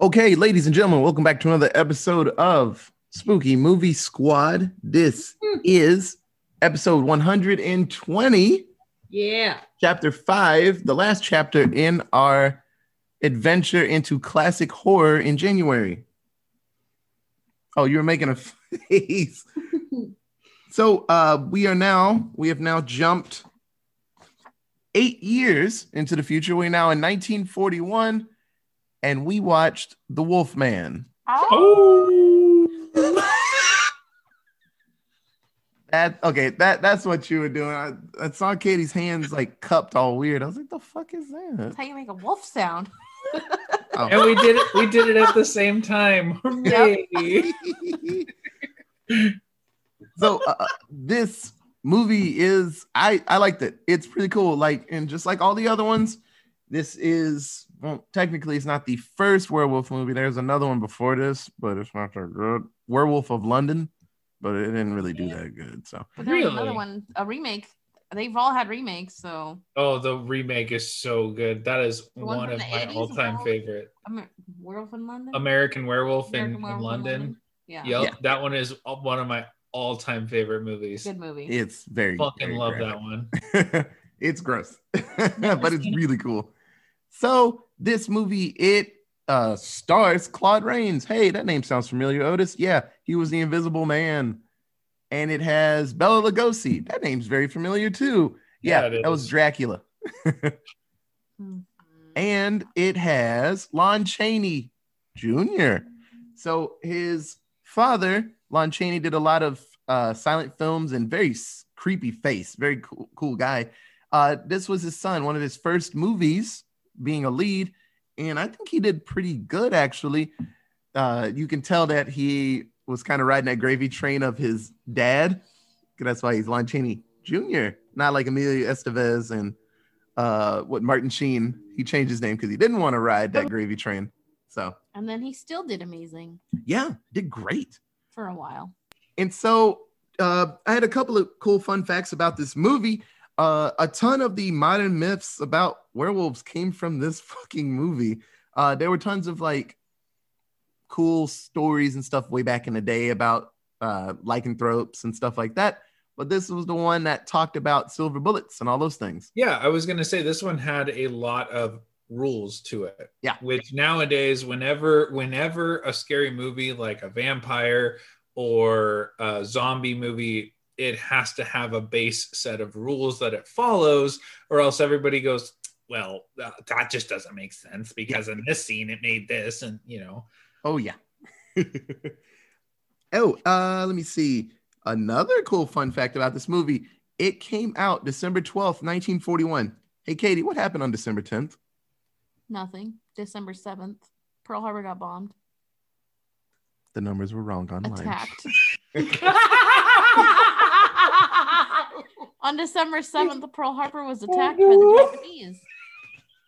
Okay, ladies and gentlemen, welcome back to another episode of Spooky Movie Squad. This is episode 120, Yeah. chapter 5, the last chapter in our adventure into classic horror in January. Oh, you're making a face. so, uh we are now we have now jumped 8 years into the future. We're now in 1941 and we watched The Wolf Man. Oh. That okay, that that's what you were doing. I, I saw Katie's hands like cupped all weird. I was like, the fuck is that? That's how you make a wolf sound. Oh. and we did it. We did it at the same time. Hooray! so uh, this movie is I I liked it. It's pretty cool. Like and just like all the other ones, this is well technically it's not the first werewolf movie. There's another one before this, but it's not that good. Werewolf of London, but it didn't really do that good. So But there's another one, a remake. They've all had remakes, so Oh, the remake is so good. That is one one of my all-time about- favorite. Amer- Werewolf in London. American Werewolf in, American in Werewolf in London. Yeah. Yep, Yeah. that one is one of my all-time favorite movies. Good movie. it's very Fucking very love graphic. that one. it's gross, but it's really cool. So this movie it uh stars Claude Rains. Hey, that name sounds familiar, Otis. Yeah, he was the Invisible Man, and it has Bela Lugosi. That name's very familiar too. Yeah, Yeah, that was is. Dracula, Mhm. and it has Lon Chaney Jr. So his father, Lon Chaney, did a lot of uh, silent films and very s- creepy face, very cool, cool guy. Uh, this was his son, one of his first movies, being a lead, and I think he did pretty good actually. Uh, you can tell that he was kind of riding that gravy train of his dad. That's why he's Lon Chaney Jr., not like Emilio Estevez and uh, what Martin Sheen. He changed his name because he didn't want to ride that gravy train. So And then he still did amazing yeah, did great. for a while. And so uh, I had a couple of cool fun facts about this movie. Uh, a ton of the modern myths about werewolves came from this fucking movie. Uh, there were tons of like cool stories and stuff way back in the day about uh, lycanthropes and stuff like that. But this was the one that talked about silver bullets and all those things. Yeah, I was gonna say this one had a lot of rules to it. Yeah. Which nowadays, whenever whenever a scary movie like a vampire or a zombie movie, it has to have a base set of rules that it follows, or else everybody goes, "Well, uh, that just doesn't make sense because in this scene it made this," and you know. Oh yeah. oh, uh, let me see. Another cool fun fact about this movie: it came out December twelfth, nineteen forty-one. Hey, Katie, what happened on December tenth? Nothing. December 7th. Pearl Harbor got bombed. The numbers were wrong online. Attacked. On December 7th, the Pearl Harbor was attacked by the Japanese.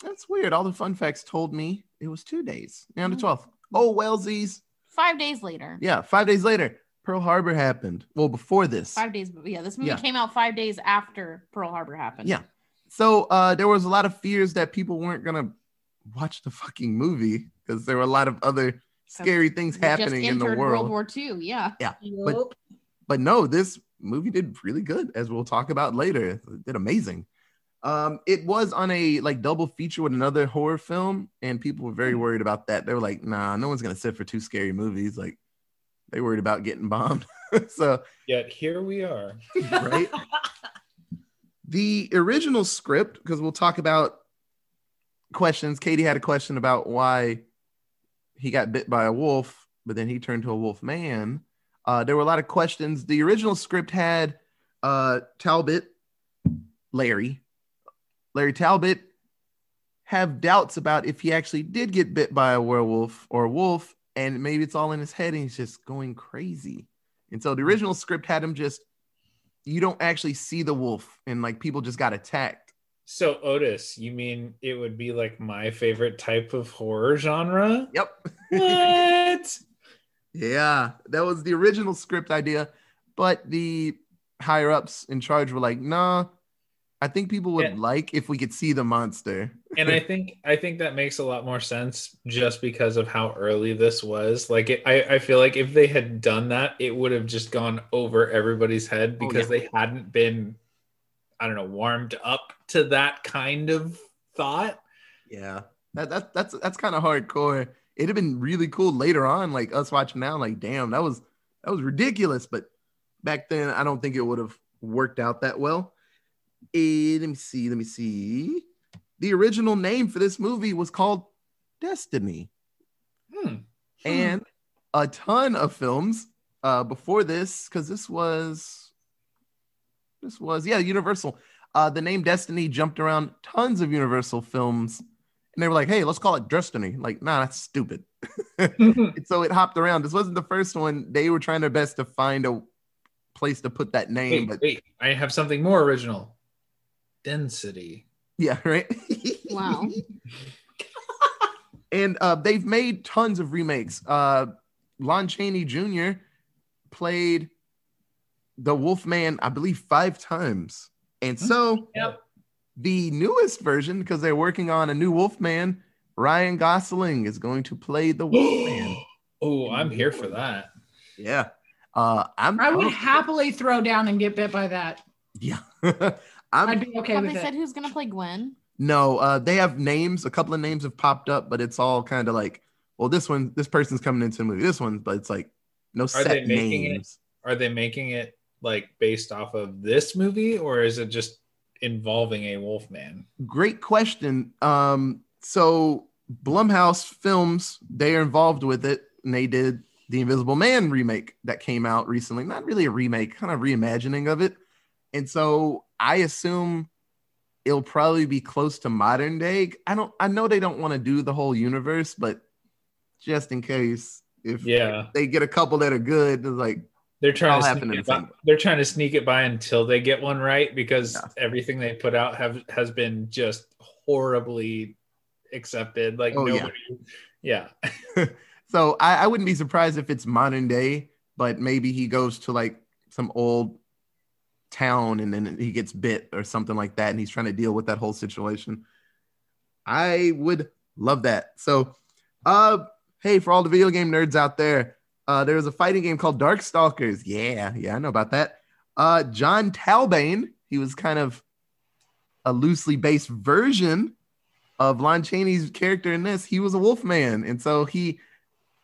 That's weird. All the fun facts told me it was two days on the Mhm. twelfth. Oh, wellsies. Five days later. Yeah, five days later, Pearl Harbor happened. Well, before this. Five days. Yeah, this movie Yeah. came out five days after Pearl Harbor happened. Yeah. So uh, there was a lot of fears that people weren't gonna watch the fucking movie because there were a lot of other scary things We just happening in the world. World War II. Yeah. But- but no, this movie did really good, as we'll talk about later. It did amazing. Um, it was on a like double feature with another horror film, and people were very worried about that. They were like, "Nah, no one's gonna sit for two scary movies." Like, they worried about getting bombed. so, Yet here we are. right? the original script, because we'll talk about questions. Katie had a question about why he got bit by a wolf, but then he turned to a wolf man. Uh, there were a lot of questions. The original script had uh, Talbot, Larry, Larry Talbot have doubts about if he actually did get bit by a werewolf or a wolf, and maybe it's all in his head and he's just going crazy. And so the original script had him just, you don't actually see the wolf, and like people just got attacked. So Otis, you mean it would be like my favorite type of horror genre? Yep. What? Yeah, that was the original script idea, but the higher ups in charge were like, "Nah, I think people would Yeah. like if we could see the monster. and I think I think that makes a lot more sense just because of how early this was. Like it, I, I feel like if they had done that, it would have just gone over everybody's head Oh, because yeah. they hadn't been, I don't know, warmed up to that kind of thought. Yeah, that, that that's that's kind of hardcore. It'd have been really cool later on, like us watching now. Like, damn, that was that was ridiculous. But back then, I don't think it would have worked out that well. Eh, let me see. Let me see. The original name for this movie was called Destiny. Hmm. and a ton of films uh before this because this was this was yeah universal uh the name destiny jumped around tons of universal films and they were like hey let's call it destiny like nah that's stupid and so it hopped around this wasn't the first one they were trying their best to find a place to put that name wait, but wait, I have something more original. Density. yeah right Wow. and uh, they've made tons of remakes. Uh, Lon Chaney Jr. played the Wolfman, I believe, five times, and so Yep. The newest version, because they're working on a new Wolfman, Ryan Gosling is going to play the Wolfman. oh, I'm here for that. yeah, uh, I'm. I would I'm- happily throw down and get bit by that. yeah, I'd I'm. be okay Have with they it. said who's gonna play Gwen? No, uh, they have names. A couple of names have popped up, but it's all kind of like, well, this one, this person's coming into the movie. This one, but it's like no set they making it- names. Are they making it like based off of this movie, or is it just involving a Wolfman? Great question. Um, so Blumhouse Films, they are involved with it, and they did the Invisible Man remake that came out recently. Not really a remake, kind of reimagining of it. And so I assume it'll probably be close to modern day. I don't. I know they don't want to do the whole universe, but just in case, if Yeah. they get a couple that are good, it's like They're trying all to happen sneak in it the by, they're trying to sneak it by until they get one right because Yeah. everything they put out have has been just horribly accepted. Like Oh, yeah. yeah. So I, I wouldn't be surprised if it's modern day, but maybe he goes to like some old town and then he gets bit or something like that, and he's trying to deal with that whole situation. I would love that. So, uh, hey, for all the video game nerds out there, uh, there was a fighting game called Darkstalkers. Yeah, yeah, I know about that. Uh, Jon Talbain, he was kind of a loosely based version of Lon Chaney's character in this. He was a Wolfman, and so he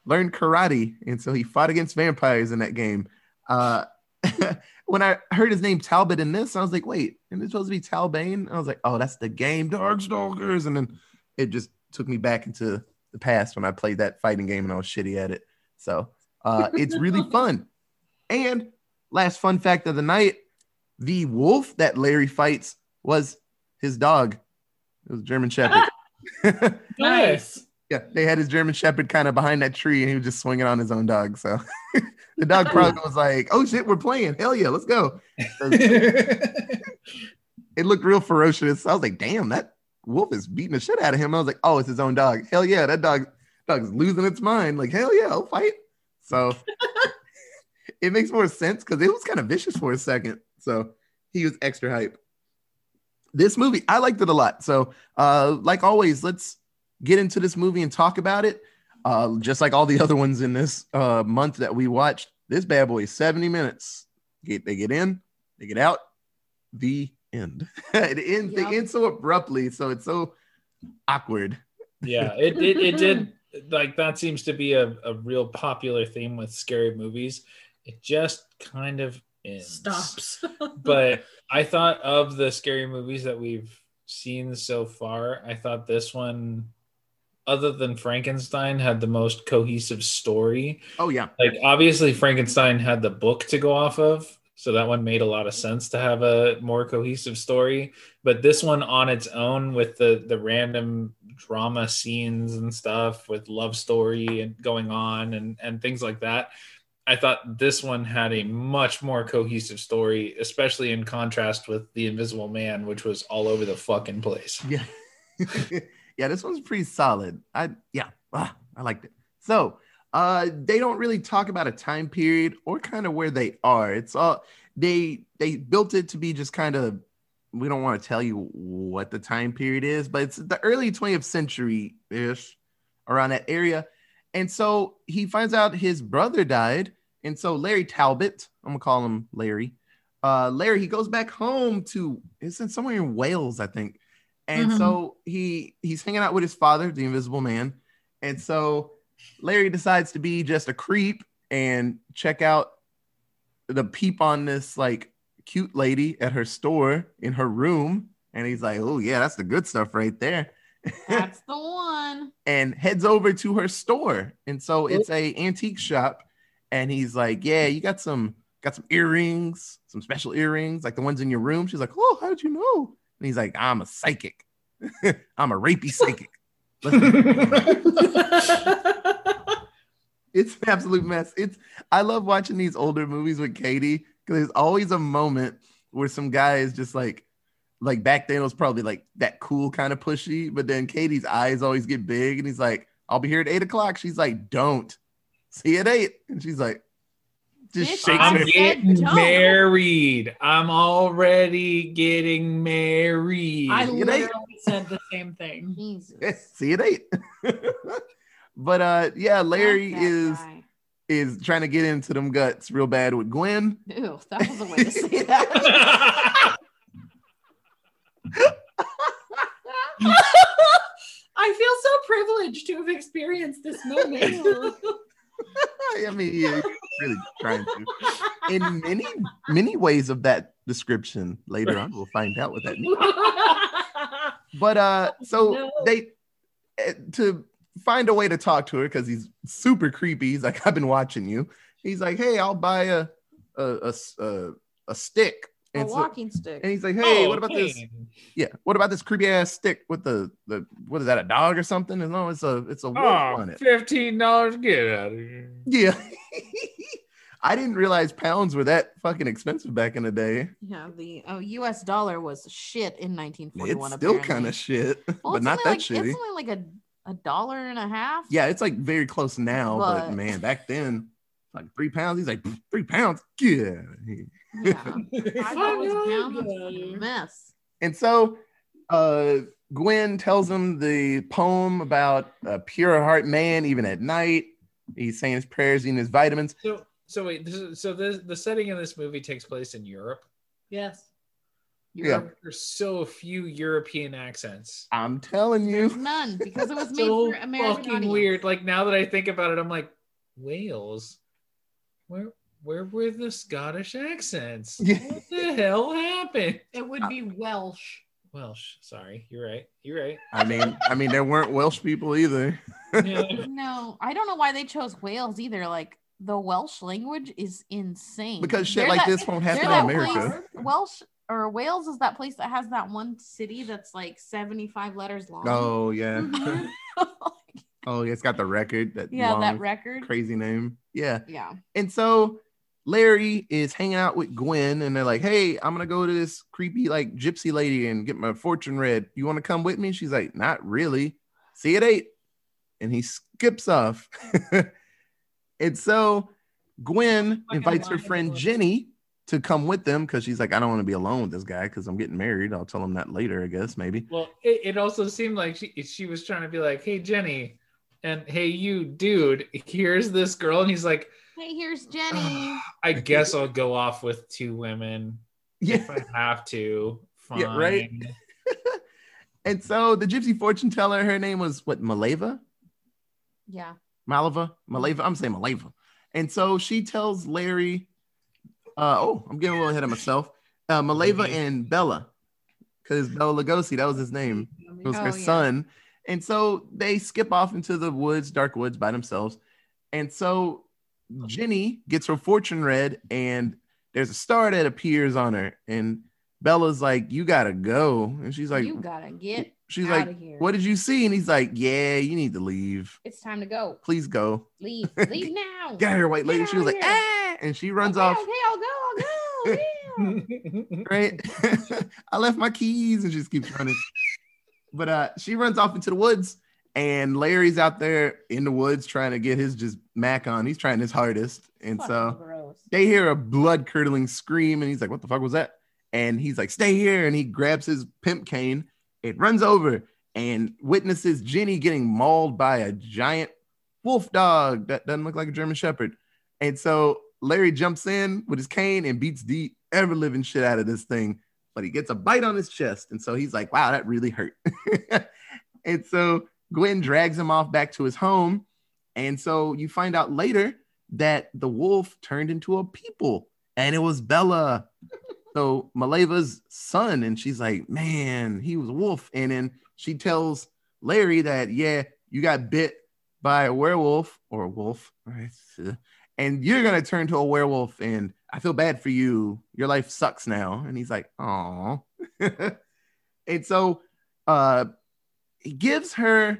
learned karate, and so he fought against vampires in that game. Uh, when I heard his name Talbot in this, I was like, wait, and it's supposed to be Talbane? I was like, oh, that's the game, Darkstalkers, and then it just took me back into the past when I played that fighting game and I was shitty at it. So uh, it's really fun. And last fun fact of the night: the wolf that Larry fights was his dog. It was a German Shepherd. Nice. Yeah, they had his German Shepherd kind of behind that tree, and he was just swinging on his own dog. So the dog probably was like, "Oh shit, we're playing! Hell yeah, let's go!" It looked real ferocious. I was like, "Damn, that wolf is beating the shit out of him." I was like, "Oh, it's his own dog. Hell yeah, that dog dog's losing its mind. Like hell yeah, I'll fight." So it makes more sense because it was kind of vicious for a second. So he was extra hype. This movie, I liked it a lot. So, uh, like always, let's get into this movie and talk about it. Uh, just like all the other ones in this uh, month that we watched, this bad boy is 70 minutes. Get they get in, they get out, the end. it ends, Yep. they end so abruptly, so it's so awkward. yeah, it, it it did like that seems to be a, a real popular theme with scary movies. It just kind of ends. Stops. but I thought of the scary movies that we've seen so far, I thought this one, other than Frankenstein, had the most cohesive story. Oh yeah, Like, obviously, Frankenstein had the book to go off of. So that one made a lot of sense to have a more cohesive story. But this one on its own with the the random drama scenes and stuff with love story and going on and, and things like that. I thought this one had a much more cohesive story, especially in contrast with The Invisible Man, which was all over the fucking place. yeah, yeah. This one's pretty solid. I yeah, ah, I liked it. So uh, they don't really talk about a time period or kind of where they are. It's all they they built it to be just kind of we don't want to tell you what the time period is, but it's the early 20th century ish around that area. And so he finds out his brother died. And so Larry Talbot, I'm gonna call him Larry. Uh, Larry, he goes back home to it's in somewhere in Wales, I think. And Mhm. so he he's hanging out with his father, the Invisible Man. And so Larry decides to be just a creep and check out the peep on this like cute lady at her store in her room. And he's like, Oh, yeah, that's the good stuff right there. That's the one. and heads over to her store. And so it's a antique shop. And he's like, Yeah, you got some got some earrings, some special earrings, like the ones in your room. She's like, Oh, how'd you know? And he's like, I'm a psychic. I'm a rapey psychic. it's an absolute mess. It's I love watching these older movies with Katie because there's always a moment where some guy is just like like back then it was probably like that cool kind of pushy, but then Katie's eyes always get big and he's like, I'll be here at eight o'clock. She's like, Don't see you at eight. And she's like, just shakes I her I'm said getting don't. married. I'm already getting married. I literally said the same thing. Jesus. see you at but uh yeah, Larry is guy. is trying to get into them guts real bad with Gwen. Ew, that was a way to say that. I feel so privileged to have experienced this moment. I mean, yeah, really trying to. In many, many ways of that description later on, we'll find out what that means. But uh, so No. they eh, to find a way to talk to her because he's super creepy. He's like, I've been watching you. He's like, Hey, I'll buy a a a, a, a stick. A And, so, walking stick. and he's like, Hey, Oh, what about this? Yeah, what about this creepy ass stick with the the what is that? A dog or something? And no, it's a it's a wolf Oh, on it. $15. Get out of here. Yeah. I didn't realize pounds were that fucking expensive back in the day. Yeah, the oh, U.S. dollar was shit in 1941. It's still kind of shit, Well, but it's not only that like, shitty. It's only like a, a dollar and a half. Yeah, it's like very close now, but, But- man, back then, like three pounds. He's like three pounds. Yeah. Yeah. Five dollars a pound. That's a mess. And so, uh, Gwen tells him the poem about a pure heart man, even at night. He's saying his prayers, eating his vitamins. So, so wait, this is, so the the setting of this movie takes place in Europe. yes. Yeah. There's so few European accents. I'm telling you. There's none because it was made So for American fucking audience. weird. Like now that I think about it, I'm like, Wales. Where where were the Scottish accents? Yeah. What the hell happened? It would be Welsh. Welsh. Sorry, you're right. You're right. I mean, I mean, there weren't Welsh people either. Yeah. No, I don't know why they chose Wales either. Like the Welsh language is insane. Because shit They're like that- this won't happen in America. place- Welsh or Wales is that place that has that one city that's like 75 letters long. Oh yeah. Mhm. Oh yeah, it's got the record. That yeah, long, that record. crazy name. Yeah. Yeah. And so Larry is hanging out with Gwen, and they're like, "Hey, I'm gonna go to this creepy like gypsy lady and get my fortune read. You want to come with me?" She's like, "Not really. See you at eight. And he skips off. and so Gwen invites her friend. Jenny to come with them because she's like, "I don't want to be alone with this guy because I'm getting married." I'll tell him that later, I guess, maybe. Well, it, it also seemed like she she was trying to be like, "Hey, Jenny," and "Hey, you, dude, here's this girl," and he's like, Hey, here's ah, Jenny. "I guess I'll go off with two women Yeah. if I have to." Fine. Yeah, right. And so the gypsy fortune teller, her name was what, Maleva? yeah. Malava? Maleva? I'm saying Maleva. And so she tells Larry, uh, oh, I'm getting a little ahead of myself. Uh, Maleva Mhm. and Bela, because Bela Lugosi, that was his name. It was Oh, her yeah. son. And so they skip off into the woods, dark woods by themselves. And so Jenny gets her fortune read, and there's a star that appears on her. And Bela's like, You gotta go. And she's like, you gotta get She's like, here. What did you see? And he's like, Yeah, you need to leave. It's time to go. Please go. Leave. Leave now. Get out of here, white lady. She was like, ah, and she runs okay, off. Okay, I'll go. I'll go. Yeah. Right. I left my keys and she just keeps running. But uh she runs off into the woods and Larry's out there in the woods trying to get his just mac on. He's trying his hardest. And Fucking so gross. they hear a blood curdling scream and he's like, What the fuck was that? And he's like, stay here. And he grabs his pimp cane. It runs over and witnesses Jenny getting mauled by a giant wolf dog that doesn't look like a German Shepherd. And so Larry jumps in with his cane and beats the ever living shit out of this thing, but he gets a bite on his chest. And so he's like, wow, that really hurt. and so Gwen drags him off back to his home. And so you find out later that the wolf turned into a people and it was Bela. So Maleva's son. And she's like, man, he was a wolf. And then she tells Larry that, yeah, you got bit by a werewolf or a wolf, right? And you're gonna turn to a werewolf, and I feel bad for you. Your life sucks now. And he's like, oh. and so uh he gives her,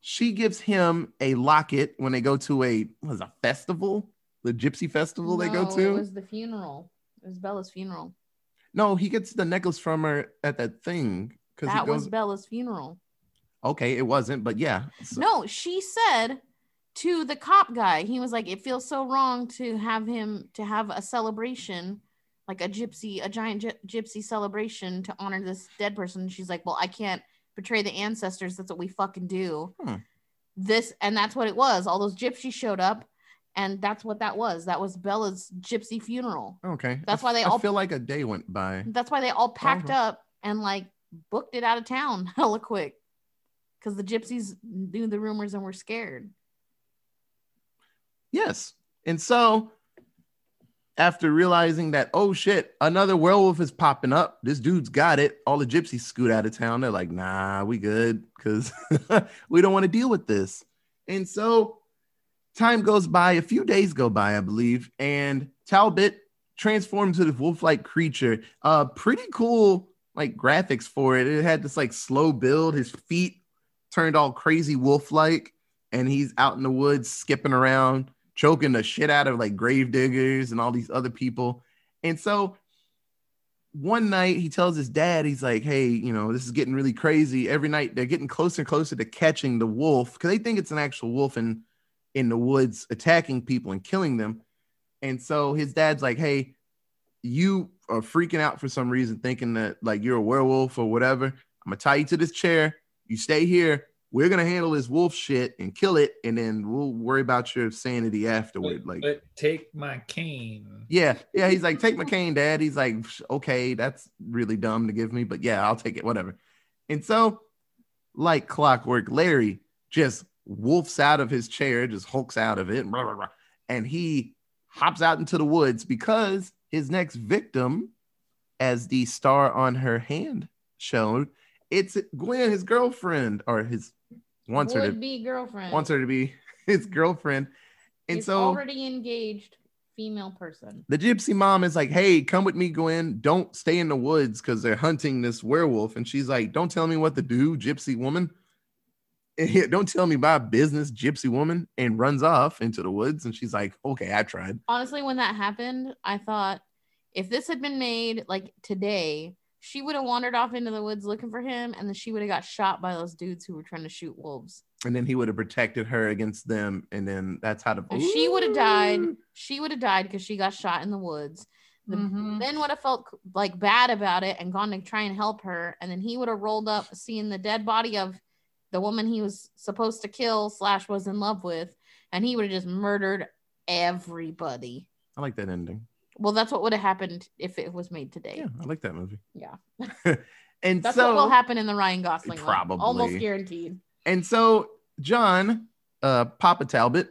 she gives him a locket when they go to a was a festival, the gypsy festival they go to. It was the funeral. It was Bela's funeral. No, he gets the necklace from her at that thing. Because That goes, was Bela's funeral. okay, it wasn't, but yeah. So- No, she said to the cop guy, he was like, it feels so wrong to have him to have a celebration, like a gypsy, a giant gy- gypsy celebration to honor this dead person. She's like, well, I can't betray the ancestors. That's what we fucking do. Hmm. This and that's what it was. All those gypsies showed up, and that's what that was. That was Bela's gypsy funeral. Okay. That's I why they I all- feel like a day went by. That's why they all packed Okay. up and like booked it out of town hella quick. Because the gypsies knew the rumors and were scared. Yes. And so after realizing that, oh shit, another werewolf is popping up. This dude's got it. All the gypsies scoot out of town. They're like, nah, we good because we don't want to deal with this. And so time goes by, a few days go by, I believe, and Talbot transforms into this wolf-like creature. Uh pretty cool like graphics for it. It had this like slow build, his feet turned all crazy wolf-like, and he's out in the woods skipping around choking the shit out of like grave diggers and all these other people. And so one night he tells his dad, he's like, Hey, you know, this is getting really crazy. Every night they're getting closer and closer to catching the wolf because they think it's an actual wolf in, in the woods attacking people and killing them. And so his dad's like, Hey, you are freaking out for some reason, thinking that like you're a werewolf or whatever. I'm gonna tie you to this chair. You stay here. We're gonna handle this wolf shit and kill it, and then we'll worry about your sanity afterward. But, Like, but take my cane. yeah, yeah. He's like, take my cane, dad. He's like, okay, that's really dumb to give me, but yeah, I'll take it, whatever. And so, like clockwork, Larry just wolfs out of his chair, just hulks out of it, and he hops out into the woods because his next victim, as the star on her hand showed, it's Gwen, his girlfriend, or his wants her to be girlfriend. wants her to be his girlfriend. And He's so already engaged female person. the gypsy mom is like, Hey, come with me, Gwen. Don't stay in the woods because they're hunting this werewolf. And she's like, Don't tell me what to do, gypsy woman. And Don't tell me my business, gypsy woman, and runs off into the woods. And she's like, Okay, I tried. Honestly, when that happened, I thought if this had been made like today, she would have wandered off into the woods looking for him, and then she would have got shot by those dudes who were trying to shoot wolves. And then he would have protected her against them. And then that's how the And she would have died. She would have died because she got shot in the woods. The Mhm. men would have felt like bad about it and gone to try and help her. And then he would have rolled up, seeing the dead body of the woman he was supposed to kill slash was in love with, and he would have just murdered everybody. I like that ending. Well, that's what would have happened if it was made today. Yeah, I like that movie. Yeah. and That's so what will happen in the Ryan Gosling one. Probably. Almost guaranteed. And so John, uh, Papa Talbot,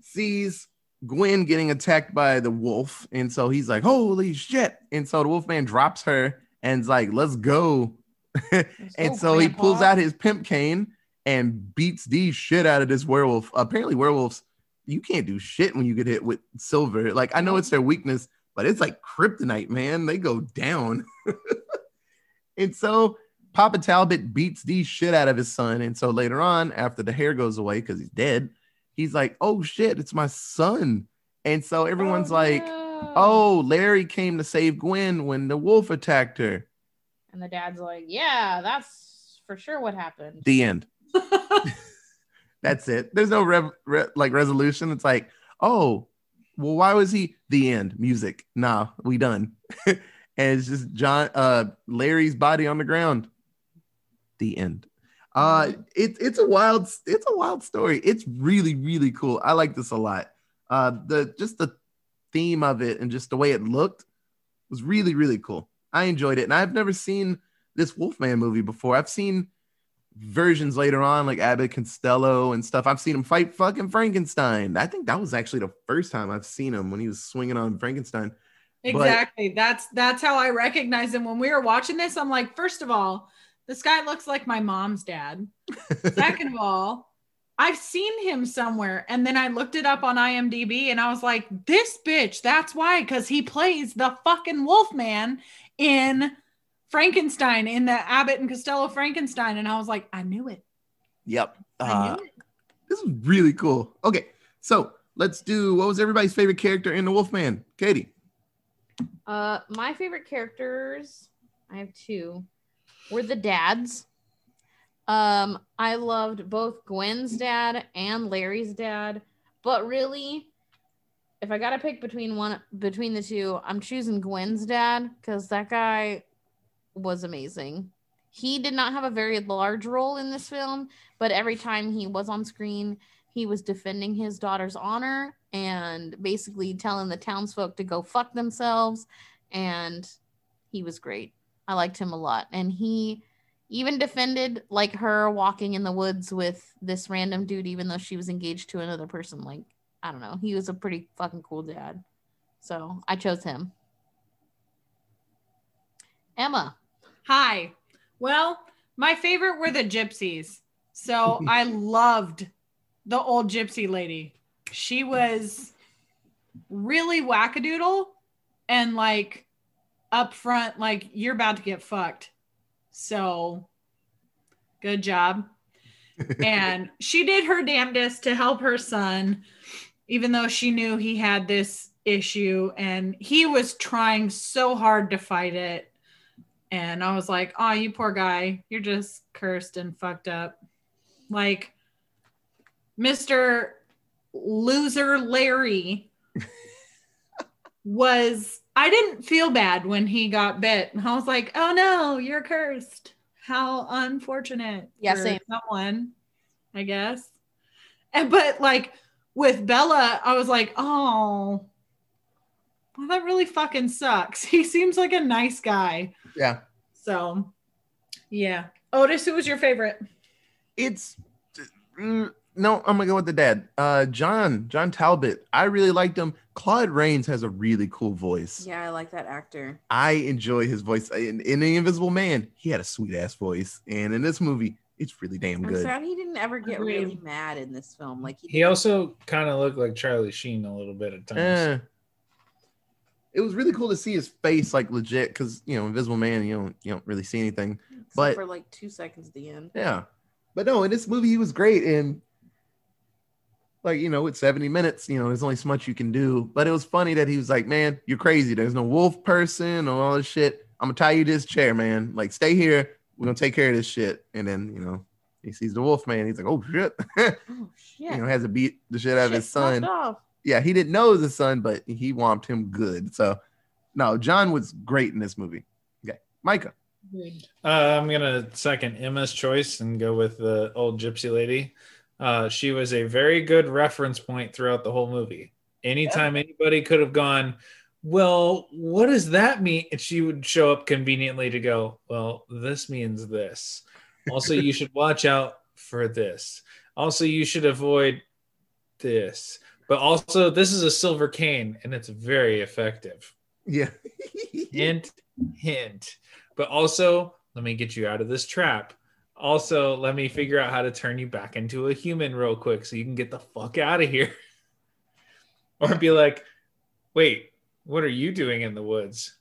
sees Gwen getting attacked by the wolf. And so he's like, holy shit. And so the wolfman drops her and's like, let's go. and so he pulls out his pimp cane and beats the shit out of this werewolf. Apparently, werewolves, you can't do shit when you get hit with silver. Like, I know it's their weakness, but it's like kryptonite, man. They go down. and so Papa Talbot beats the shit out of his son. And so later on, after the hair goes away because he's dead, he's like, oh shit, it's my son. And so everyone's oh, like, oh, Larry came to save Gwen when the wolf attacked her. And the dad's like, yeah, that's for sure what happened. The end. That's it. There's no rev- re- like resolution. It's like, oh, well, why was he the end? Music. Nah, we done. and it's just John uh Larry's body on the ground. The end. Uh it, it's a wild it's a wild story. It's really really cool. I like this a lot. Uh the just the theme of it and just the way it looked was really really cool. I enjoyed it and I've never seen this Wolfman movie before. I've seen versions later on like Abbott Costello and stuff. I've seen him fight fucking Frankenstein. I think that was actually the first time I've seen him when he was swinging on Frankenstein. But- Exactly. that's that's how I recognized him when we were watching this. I'm like, first of all, this guy looks like my mom's dad. Second of all, I've seen him somewhere. And then I looked it up on IMDb and I was like, this bitch, that's why, because he plays the fucking Wolfman in Frankenstein, in the Abbott and Costello Frankenstein. And I was like, I knew it. Yep. I Uh, knew it. this is really cool. Okay, so let's do what was everybody's favorite character in the Wolfman? Katie. Uh, my favorite characters, I have two, were the dads. Um, I loved both Gwen's dad and Larry's dad, but really, if I gotta pick between one between the two, I'm choosing Gwen's dad because that guy was amazing. He did not have a very large role in this film, but every time he was on screen, he was defending his daughter's honor and basically telling the townsfolk to go fuck themselves. And he was great. I liked him a lot. And he even defended like her walking in the woods with this random dude, even though she was engaged to another person. Like, I don't know. He was a pretty fucking cool dad. So I chose him. Emma. Hi. Well, my favorite were the gypsies. So I loved the old gypsy lady. She was really wackadoodle and like up front, like you're about to get fucked. So good job. and she did her damnedest to help her son, even though she knew he had this issue and he was trying so hard to fight it. And I was like, oh, you poor guy. You're just cursed and fucked up. Like, Mr. Loser Larry was, I didn't feel bad when he got bit. I was like, oh no, you're cursed. How unfortunate. Yeah, for same. Someone, I guess. And, but like with Bela, I was like, oh, well, that really fucking sucks. He seems like a nice guy. Yeah, So, yeah. Otis, who was your favorite? it's mm, no. I'm gonna go with the dad. Uh, John John Talbot. I really liked him. Claude Rains has a really cool voice. Yeah, I like that actor. I enjoy his voice in, in The Invisible Man. He had a sweet ass voice, and in this movie, it's really damn I'm good. sad he didn't ever get Agreed. really mad in this film. Like He did- also kind of looked like Charlie Sheen a little bit at times. Eh. it was really cool to see his face like legit because you know Invisible Man you don't you don't really see anything. except but- for like two seconds at the end. Yeah, but no, in this movie he was great and like you know it's 70 minutes you know there's only so much you can do but it was funny that he was like man you're crazy there's no wolf person or all this shit i'm gonna tie you to this chair man like stay here we're gonna take care of this shit and then you know he sees the wolf man he's like oh shit Oh shit. you know has to beat the shit out of his son yeah, he didn't know it was his son, but he womped him good. So, no, John was great in this movie. Okay, Micah. Uh, I'm gonna second Emma's choice and go with the old gypsy lady. Uh, she was a very good reference point throughout the whole movie. Anytime anybody could have gone, well, what does that mean? And she would show up conveniently to go, well, this means this. Also, you should watch out for this. Also, you should avoid this. But also, this is a silver cane and it's very effective Yeah. hint hint but also let me get you out of this trap also let me figure out how to turn you back into a human real quick so you can get the fuck out of here or be like wait what are you doing in the woods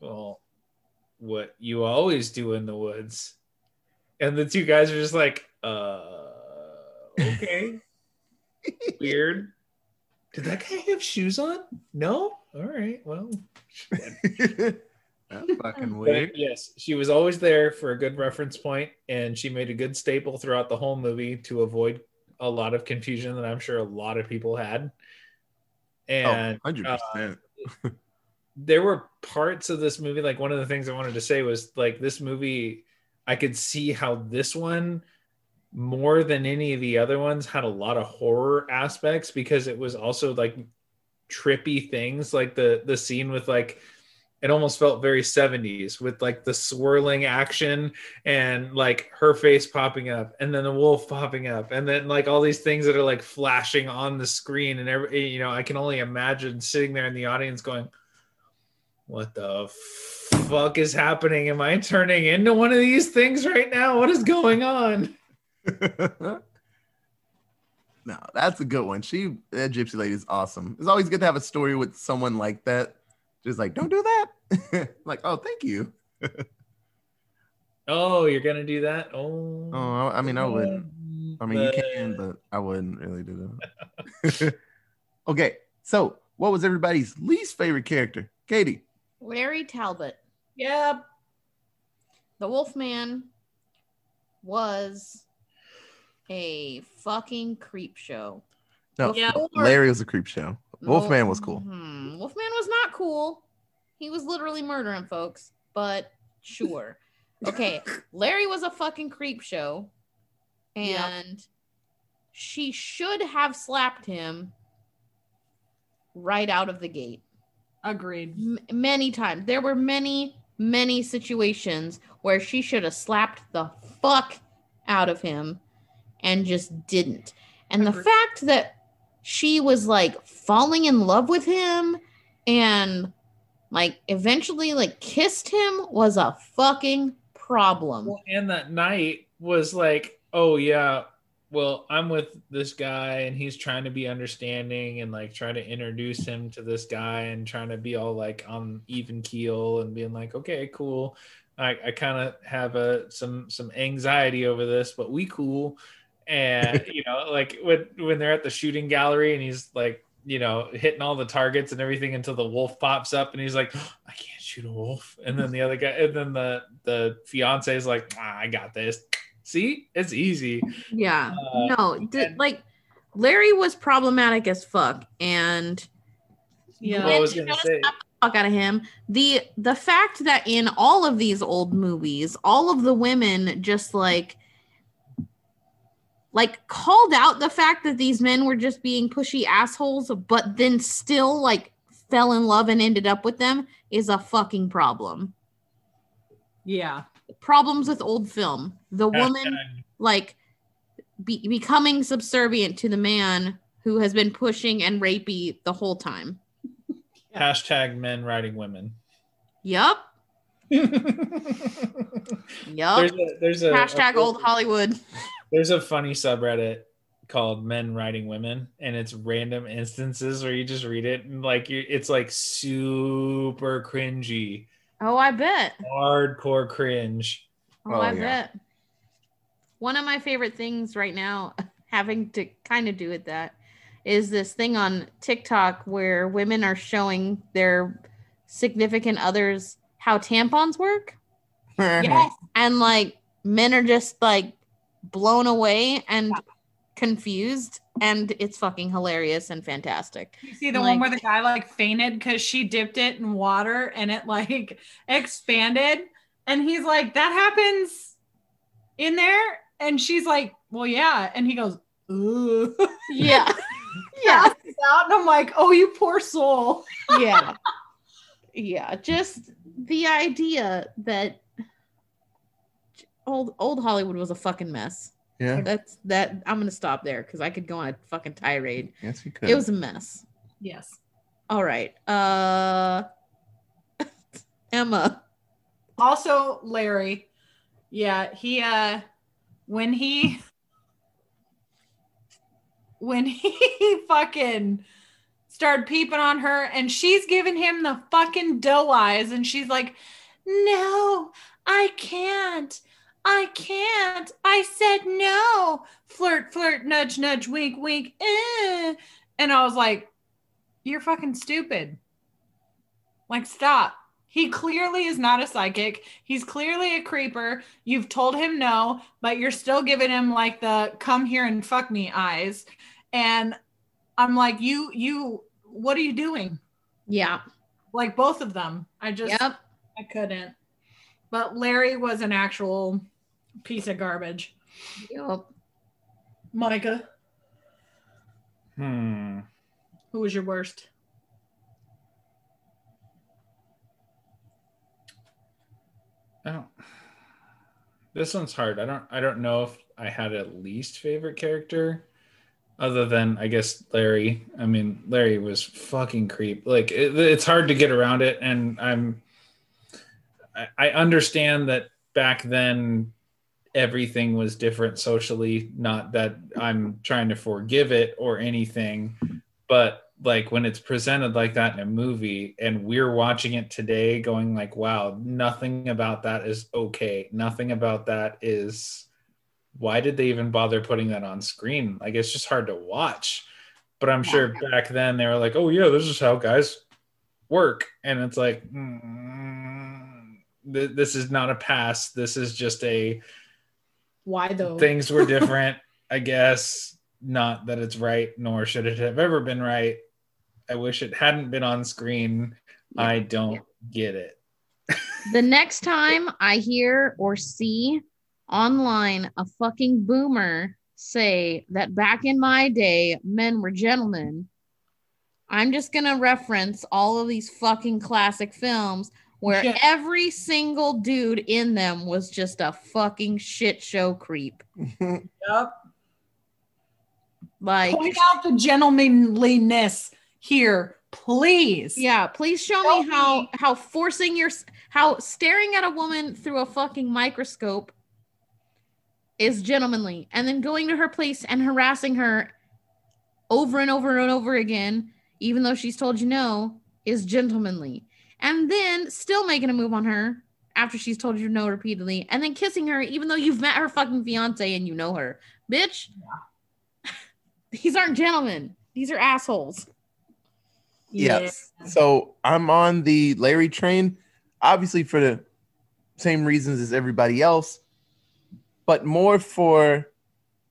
well what you always do in the woods and the two guys are just like uh okay weird did that guy have shoes on no all right well That's fucking but weird. yes, she was always there for a good reference point, and she made a good staple throughout the whole movie to avoid a lot of confusion that I'm sure a lot of people had. Oh, And 100%. There were parts of this movie like one of the things i wanted to say was like this movie i could see how this one more than any of the other ones had a lot of horror aspects because it was also like trippy things. Like the the scene with like it almost felt very 70s with like the swirling action and like her face popping up and then the wolf popping up and then like all these things that are like flashing on the screen and every you know i can only imagine sitting there in the audience going what the fuck is happening am i turning into one of these things right now what is going on no, that's a good one. She that gypsy lady is awesome. It's always good to have a story with someone like that. Just like, don't do that. like, oh, thank you. oh you're gonna do that oh Oh, I mean, I wouldn't. I mean, you can, but I wouldn't really do that. okay, so what was everybody's least favorite character? Katie. Larry Talbot, Yep. the Wolfman, was a fucking creep show. No, Yeah. Larry was a creep show. Wolfman was cool. Mhm. Wolfman was not cool. He was literally murdering folks, but sure. Okay, Larry was a fucking creep show, Yep. and she should have slapped him right out of the gate. Agreed. M- many times. There were many, many situations where she should have slapped the fuck out of him and just didn't. And the fact that she was like falling in love with him and like eventually like kissed him was a fucking problem. Well, and that night was like, oh yeah, well, I'm with this guy and he's trying to be understanding and like trying to introduce him to this guy and trying to be all like on even keel and being like, okay, cool. I, I kind of have a some some anxiety over this, but we cool. And you know, like when when they're at the shooting gallery and he's like, you know, hitting all the targets and everything until the wolf pops up and he's like, I can't shoot a wolf. And then the other guy, and then the the fiance is like, ah, I got this. See, it's easy. Yeah. Uh, no, d- and- like Larry was problematic as fuck and Yeah. I was gonna say. the fuck out of him. The the fact that in all of these old movies, all of the women just like like called out the fact that these men were just being pushy assholes, but then still like fell in love and ended up with them is a fucking problem. Yeah. Problems with old film. The woman like be- becoming subservient to the man who has been pushing and rapey the whole time. Hashtag men writing women. Yup. there's Yup. a there's a Hashtag a- old Hollywood. There's a funny subreddit called Men Writing Women, and it's random instances where you just read it and like you, it's like super cringy, Oh, I bet. hardcore cringe. Oh, Oh, I yeah. bet. One of my favorite things right now, having to kind of do with that, is this thing on TikTok where women are showing their significant others how tampons work. Yes. And like men are just like blown away and confused. And it's fucking hilarious and fantastic. You see the Like- one where the guy like fainted because she dipped it in water and it like expanded. And he's like, that happens in there. And she's like, well, yeah. And he goes, ooh. Yeah. yeah. Out. And I'm like, oh, you poor soul. yeah yeah just the idea that old old hollywood was a fucking mess Yeah, that's that i'm gonna stop there because i could go on a fucking tirade yes, you could. it was a mess Yes. all right uh emma Also, Larry. Yeah, he uh when he when he fucking started peeping on her and she's giving him the fucking doe eyes and she's like, "No, I can't. I can't. I said no." Flirt, flirt, nudge, nudge, wink, wink. Eh. And I was like, "You're fucking stupid." Like stop. He clearly is not a psychic. He's clearly a creeper. You've told him no, but you're still giving him like the come here and fuck me eyes. And I'm like, you, you, what are you doing? yeah like both of them. I just Yep. I couldn't. But Larry was an actual piece of garbage. Yep. Micah, Hmm. who was your worst? I don't. This one's hard. I don't. I don't know if I had a least favorite character, other than I guess Larry. I mean, Larry was fucking creep. Like it, it's hard to get around it, and I'm. I, I understand that back then, everything was different socially. Not that I'm trying to forgive it or anything, but like when it's presented like that in a movie and we're watching it today going like wow nothing about that is okay. Nothing about that is why did they even bother putting that on screen? Like it's just hard to watch. But i'm sure back then they were like oh yeah this is how guys work. And it's like mm, th- this is not a pass this is just a Why though? things were different i guess. Not that it's right nor should it have ever been right. I wish it hadn't been on screen. I don't yeah. get it. The next time I hear or see online a fucking boomer say that back in my day men were gentlemen, I'm just gonna reference all of these fucking classic films where Yeah. every single dude in them was just a fucking shit show creep. Yep. Like, Point out the gentlemanliness here, please. yeah, please show me how me. how forcing your how staring at a woman through a fucking microscope is gentlemanly, and then going to her place and harassing her over and over and over again, even though she's told you no, is gentlemanly. And then still making a move on her after she's told you no repeatedly, and then kissing her even though you've met her fucking fiance and you know her. Bitch, these aren't gentlemen. These are assholes. Yes. So I'm on the Larry train, obviously for the same reasons as everybody else, but more for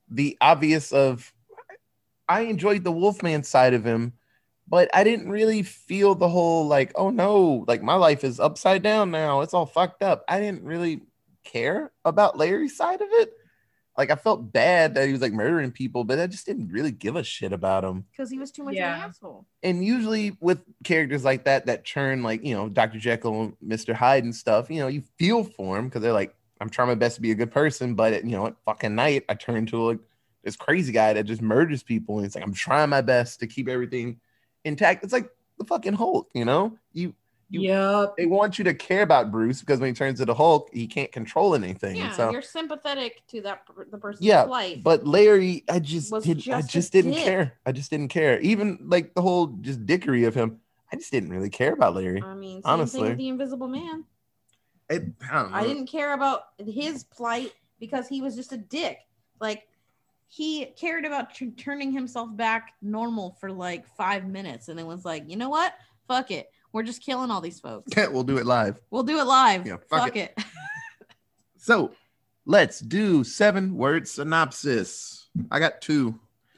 the obvious of I enjoyed the Wolfman side of him, but I didn't really feel the whole like, oh no, like my life is upside down now. It's all fucked up. I didn't really care about Larry's side of it. Like I felt bad that he was like murdering people, but I just didn't really give a shit about him Because he was too much of an asshole. and usually with characters like that that turn like you know dr jekyll and mr hyde and stuff you know you feel for them because they're like i'm trying my best to be a good person but at, you know at fucking night i turn to like this crazy guy that just murders people and it's like i'm trying my best to keep everything intact it's like the fucking hulk you know you You- Yep. they want you to care about bruce because when he turns into hulk he can't control anything Yeah, so you're sympathetic to that the person's Yeah, plight. but Larry, I just did I just a just didn't dick. care. I just didn't care. Even like the whole just dickery of him, I just didn't really care about Larry. I mean, same thing honestly. with the Invisible Man. I, I don't know. I didn't care about his plight because he was just a dick. Like he cared about t- turning himself back normal for like five minutes, and then was like, you know what? Fuck it. We're just killing all these folks. we'll do it live. We'll do it live. Yeah, fuck fuck, it. So let's do seven word synopsis. I got two.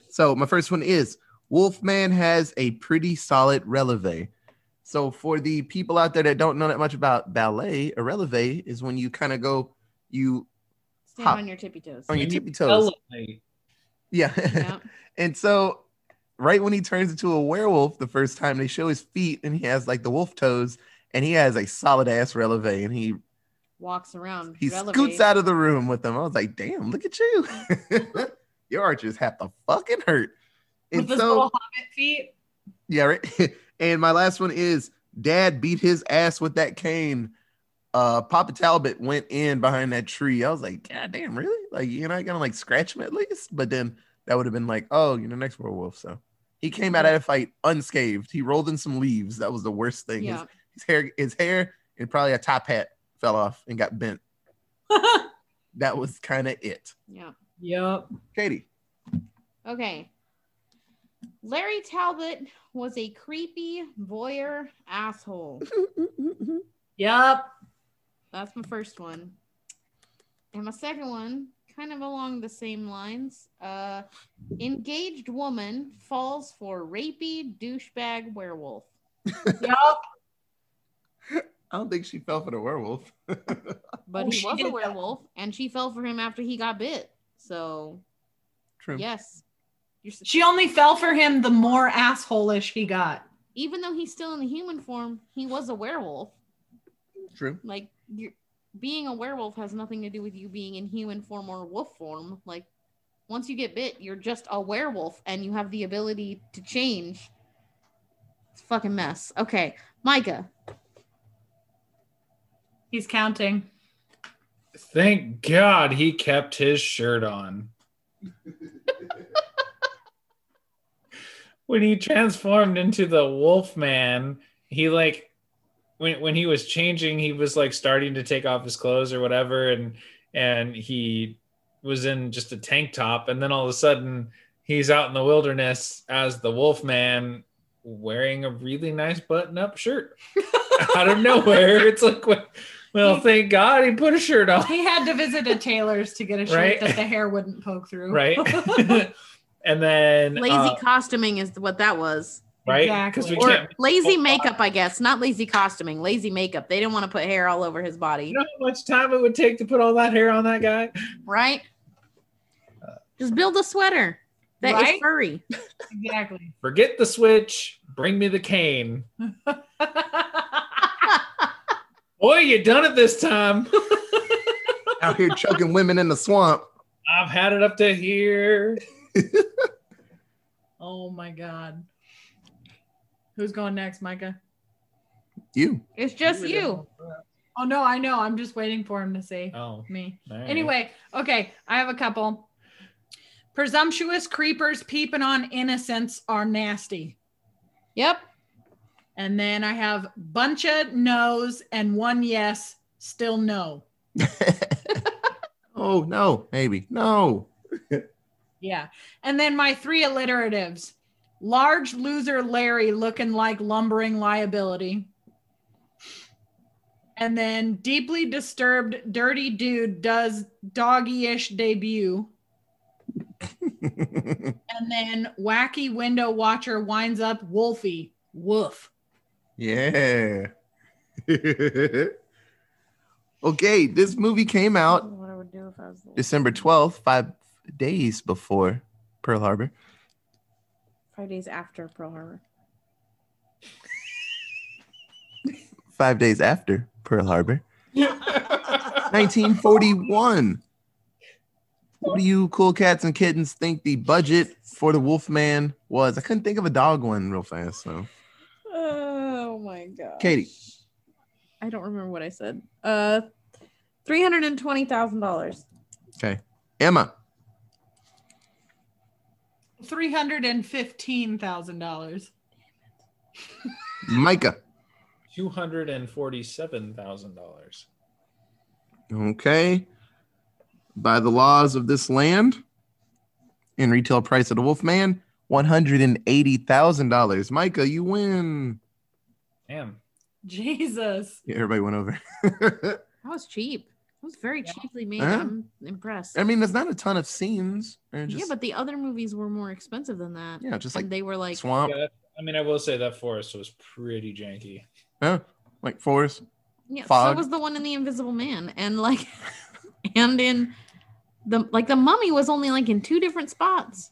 So my first one is Wolfman has a pretty solid releve. So for the people out there that don't know that much about ballet, a releve is when you kind of go, you Stand Hop. on your tippy toes. on your tippy toes. Elevate. Yeah. yeah. And so, right when he turns into a werewolf, the first time they show his feet, and he has like the wolf toes, and he has a solid ass releve, and he Walks around. he releve. scoots out of the room with them. I was like, damn, look at you. Your archers have to fucking hurt. With And his so, little hobbit feet. yeah, right. and my last one is Dad beat his ass with that cane. Uh, Papa Talbot went in behind that tree. I was like, God damn, really? Like, you're not gonna like scratch him at least? But then that would have been like, oh, you know, next werewolf. So he came out of that fight unscathed. He rolled in some leaves. That was the worst thing. His, his hair, his hair, and probably a top hat fell off and got bent. That was kind of it. Yeah. yep. Katie. Okay. Larry Talbot was a creepy voyeur asshole. Yep. That's my first one. And my second one, kind of along the same lines. Uh engaged woman falls for rapey douchebag werewolf. Yep. I don't think she fell for the werewolf. But Oh, he was did a that. werewolf, and she fell for him after he got bit. So True. yes, You're, She only fell for him the more asshole-ish he got. even though he's still in the human form, he was a werewolf. True. Like you're, being a werewolf has nothing to do with you being in human form or wolf form. Like once you get bit, you're just a werewolf, and you have the ability to change. It's a fucking mess. Okay, Micah. He's counting. Thank God he kept his shirt on. when he transformed into the wolf man, he like when when he was changing, he was like starting to take off his clothes or whatever, and and he was in just a tank top, and then all of a sudden he's out in the wilderness as the wolf man wearing a really nice button-up shirt out of nowhere. It's like well, thank God he put a shirt on. He had to visit a tailor's to get a shirt Right. that the hair wouldn't poke through. right? and then Lazy uh, costuming is what that was. Right Exactly. because we Or can't. lazy makeup, I guess. Not lazy costuming, lazy makeup. They didn't want to put hair all over his body, You know how much time it would take to put all that hair on that guy? right? Just build a sweater that is Right? furry. exactly. Forget the switch. Bring me the cane. Boy, you done it this time. Out here choking women in the swamp. I've had it up to here. oh my god. Who's going next, Micah? You. It's just you. Oh no, I know. I'm just waiting for him to say Oh, me. all right. Anyway, okay, I have a couple. Presumptuous creepers peeping on innocents are nasty. Yep. And then I have bunch of no's and one yes, still no. oh no, maybe no. Yeah. And then my three alliteratives large loser Larry looking like lumbering liability. And then deeply disturbed dirty dude does doggy ish debut. And then wacky window watcher winds up wolfy. Woof. yeah. okay, this movie came out What I would do if I was December 12th, five days before Pearl Harbor. five days after Pearl Harbor. Five days after Pearl Harbor. 1941. What do you cool cats and kittens think the budget for the Wolfman was? I couldn't think of a dog one real fast. So, Oh my god. Katie, I don't remember what I said. Uh three hundred and twenty thousand dollars. okay. Emma, $315,000. Micah, Two hundred and forty-seven thousand dollars. okay. By the laws of this land, in retail price of the Wolfman, $180,000. Micah, you win. Damn. Jesus. Yeah, everybody went over. That was cheap. It was very Yeah. cheaply made. Yeah. I'm impressed. I mean, there's not a ton of scenes. They're yeah, but the other movies were more expensive than that. yeah, just and like they were like swamp, Yeah, I mean, I will say that forest was pretty janky. yeah, like forest. Yeah, Fog. so was the one in the Invisible Man, and like, and in the like the Mummy was only like in two different spots.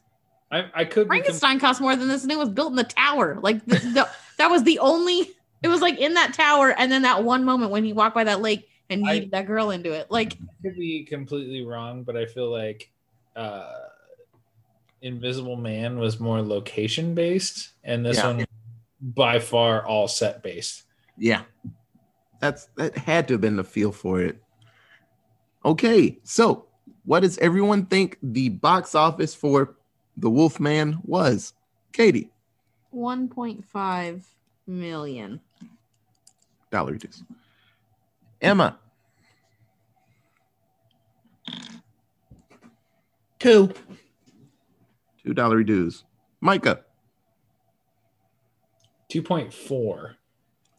I, I could be com- Frankenstein cost more than this, and it was built in the tower. Like the, the, that was the only. It was like in that tower, and then that one moment when he walked by that lake and I- that girl into it. Like could be completely wrong, but I feel like uh, Invisible Man was more location based, and this Yeah. one by far all set based. Yeah. That's that had to have been the feel for it. Okay, so what does everyone think the box office for The Wolfman was? Katie, one point five million. dollar reduce. Emma, Two. two dollar dues. Micah, Two point four.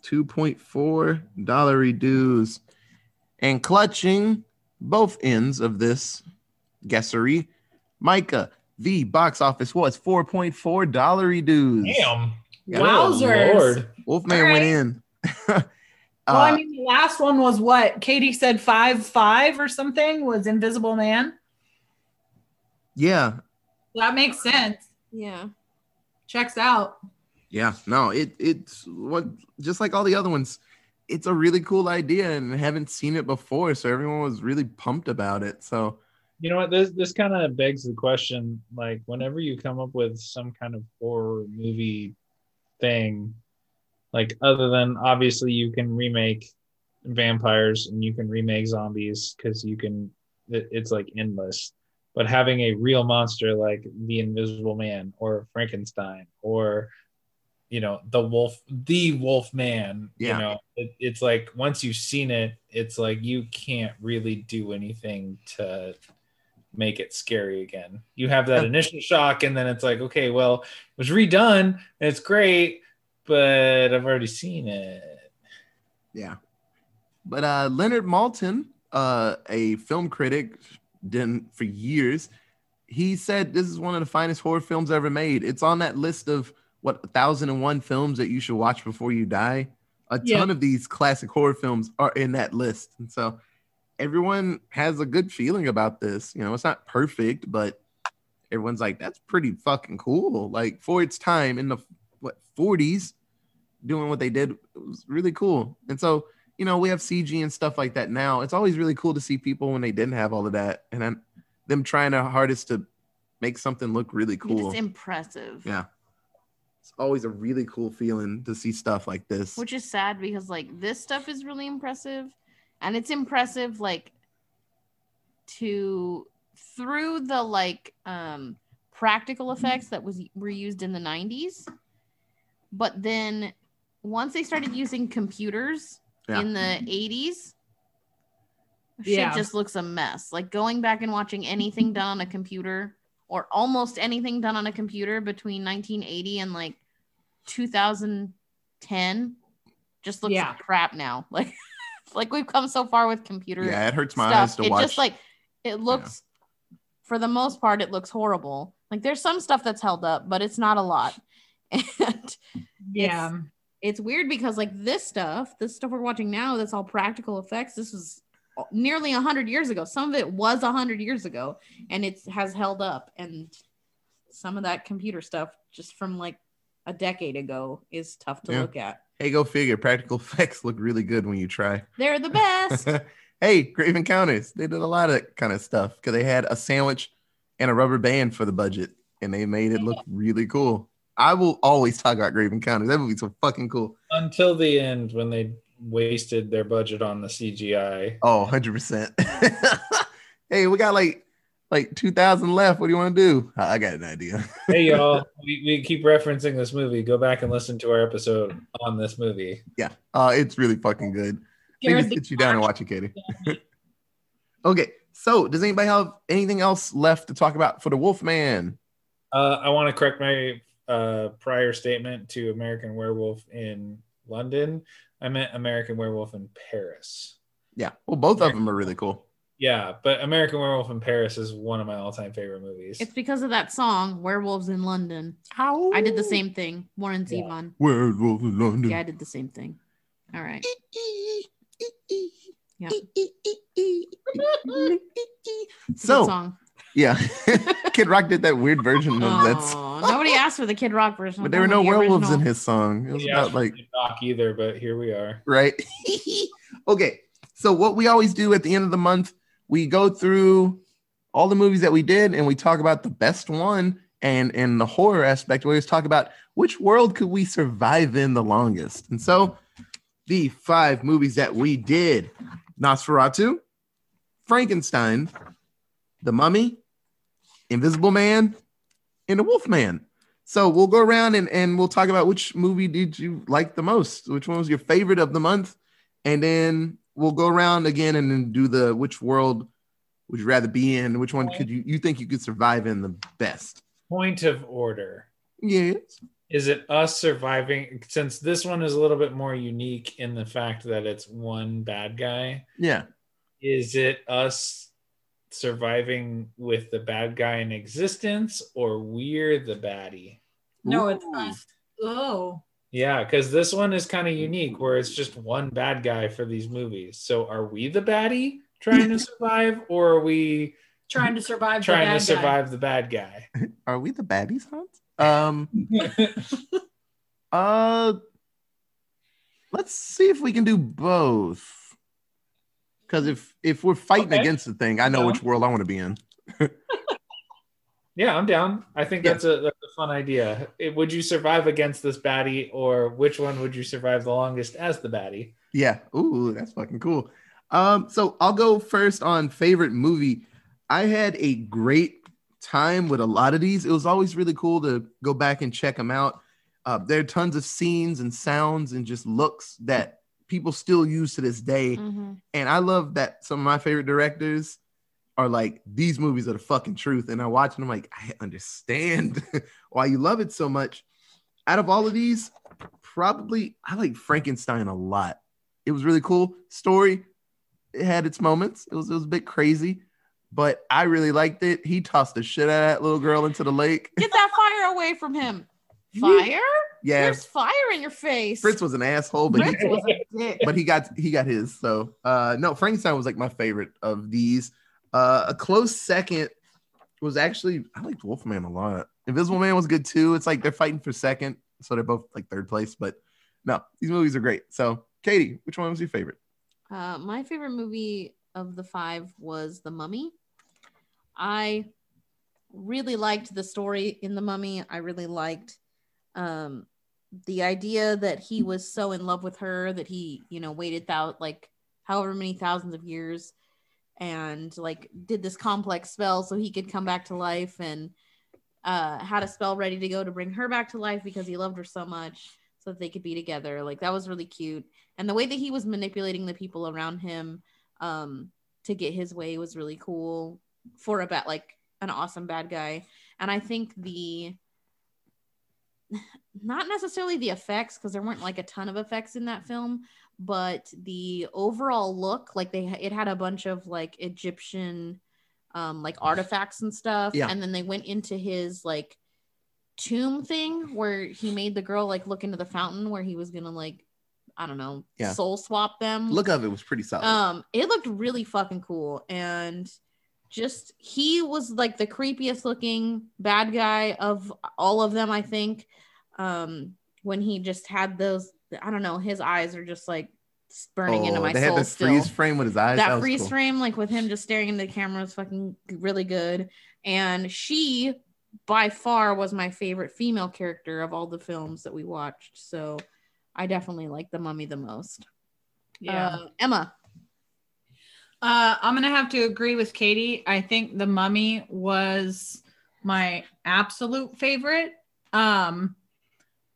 two point four dollar reduce. And clutching both ends of this guessery, Micah, the box office was four point four dollar reduce. Damn. Yeah. Wowzers. Lord. Wolfman All went in. Well, I Uh, mean, the last one was what Katie said five five or something was Invisible Man. yeah, That makes sense. Yeah. Checks out. yeah. No, it it's what just like all the other ones. It's a really cool idea, and haven't seen it before, so everyone was really pumped about it. So You know what? This this kind of begs the question. Like, whenever you come up with some kind of horror movie thing, like other than obviously you can remake vampires and you can remake zombies because you can. It, it's like endless. But having a real monster like the Invisible Man or Frankenstein or you know the wolf the wolf man Yeah. you know it, it's like once you've seen it it's like you can't really do anything to make it scary again you have that initial shock and then it's like okay well it was redone and it's great but i've already seen it Yeah. But uh Leonard Maltin, uh a film critic didn't for years, he said this is one of the finest horror films ever made. It's on that list of what 1001 films that you should watch before you die. A ton Yeah. of these classic horror films are in that list. And so everyone has a good feeling about this. You know, it's not perfect, but everyone's like that's pretty fucking cool. Like for its time in the what 40s doing what they did it was really cool. And so, you know, we have CG and stuff like that now. It's always really cool to see people when they didn't have all of that and then them trying their hardest to make something look really cool. It's impressive. yeah. It's always a really cool feeling to see stuff like this. Which is sad because like this stuff is really impressive. And it's impressive like to through the like um practical effects that was were used in the 90s. But then once they started using computers Yeah. in the 80s, shit just looks a mess. Like going back and watching anything done on a computer or almost anything done on a computer between 1980 and like 2010 just looks Yeah. like crap now. Like like we've come so far with computer yeah, it hurts my eyes stuff. to It watch. just like it looks for the most part it looks horrible. Like there's some stuff that's held up, but it's not a lot. And Yeah. it's weird because like this stuff, this stuff we're watching now, that's all practical effects. This was nearly a hundred years ago. Some of it was a hundred years ago, and it has held up. And some of that computer stuff, just from like a decade ago, is tough to Yeah. look at. hey, go figure. Practical effects look really good when you try. They're the best. hey, Grave Encounters. They did a lot of kind of stuff because they had a sandwich and a rubber band for the budget, and they made it look really cool. I will always talk about Grave Encounters. That movie's so fucking cool. until the end when they wasted their budget on the cgi Oh, 100%. hey, we got like like 2000 left. What do you want to do? I I got an idea. hey y'all we, we keep referencing this movie go back and listen to our episode on this movie Yeah. Uh, it's really fucking good. Maybe sit you down and watch it, Katie. okay. So, does anybody have anything else left to talk about for the Wolfman? Uh, I want to correct my uh, prior statement to American Werewolf in London. I meant American Werewolf in Paris. Yeah. Well, both of them are really cool. Yeah, but American Werewolf in Paris is one of my all-time favorite movies. it's because of that song, Werewolves in London. I did the same thing. Warren Yeah. Zevon. Werewolf in London. Yeah, I did the same thing. All right. Yeah. It's a good So, song. Yeah. Kid Rock did that weird version of that. Oh, nobody asked for the Kid Rock version. But there were no The werewolves in his song. It was yeah, about like rock either, but here we are. right? okay. So what we always do at the end of the month, we go through all the movies that we did and we talk about the best one. And in the horror aspect, we always talk about which world could we survive in the longest. And so the five movies that we did Nosferatu, Frankenstein, The Mummy, Invisible Man, and The Wolf Man. So we'll go around and, and we'll talk about which movie did you like the most? Which one was your favorite of the month? And then we'll go around again and then do the which world would you rather be in? Which one could you you think you could survive in the best? Point of order. Yes. Is it us surviving? Since this one is a little bit more unique in the fact that it's one bad guy, Yeah. is it us surviving with the bad guy in existence or we're the baddie? No, it's Ooh. us. Oh, Yeah, because this one is kind of unique where it's just one bad guy for these movies. So are we the baddie trying to survive, or are we Trying to survive. the trying bad to guy. survive the bad guy? Are we the baddies, Hans? Um, uh, let's see if we can do both. Because if if we're fighting Okay. against the thing, I know Yeah. which world I want to be in. yeah, I'm down. I think Yeah. that's a that's a fun idea. It- would you survive against this baddie, or which one would you survive the longest as the baddie? Yeah. Ooh, that's fucking cool. Um, so I'll go first on favorite movie. I had a great time with a lot of these. It was always really cool to go back and check them out. Uh, there are tons of scenes and sounds and just looks that people still use to this day. Mhm. And I love that some of my favorite directors are like, these movies are the fucking truth. And I watch them like, I understand why you love it so much. Out of all of these, probably I like Frankenstein a lot. It was really cool. Story, it had its moments. It was it was a bit crazy, but I really liked it. He tossed the shit out of that little girl into the lake. Get that fire away from him. Fire? Yeah, There's fire in your face. Fritz was an asshole, but he, Fritz was a dick. but he got he got his. So uh no, Frankenstein was like my favorite of these. Uh a close second was actually I liked Wolfman a lot. Invisible Man was good too. It's like they're fighting for second, so they're both like third place. But no, these movies are great. So Katie, which one was your favorite? Uh, my favorite movie of the five was The Mummy. I really liked the story in The Mummy. I really liked um, the idea that he was so in love with her that he, you know, waited out like however many thousands of years and like did this complex spell so he could come back to life and uh, had a spell ready to go to bring her back to life because he loved her so much so that they could be together. Like that was really cute and the way that he was manipulating the people around him um to get his way was really cool for a bad like an awesome bad guy and i think the not necessarily the effects because there weren't like a ton of effects in that film but the overall look like they it had a bunch of like egyptian um like artifacts and stuff Yeah. and then they went into his like tomb thing where he made the girl like look into the fountain where he was gonna like I don't know Yeah. soul swap them. Look of it was pretty solid. um, it looked really fucking cool and just he was like the creepiest looking bad guy of all of them. I think um when he just had those I don't know his eyes are just like burning into Oh, my they soul had the still freeze frame with his eyes. that, was freeze cool. frame, like with him just staring into the camera, was fucking really good. And she, by far, was my favorite female character of all the films that we watched. So I definitely like the Mummy the most. Yeah. Uh, Emma. Uh, I'm gonna have to agree with Katie. I think the Mummy was my absolute favorite. Um,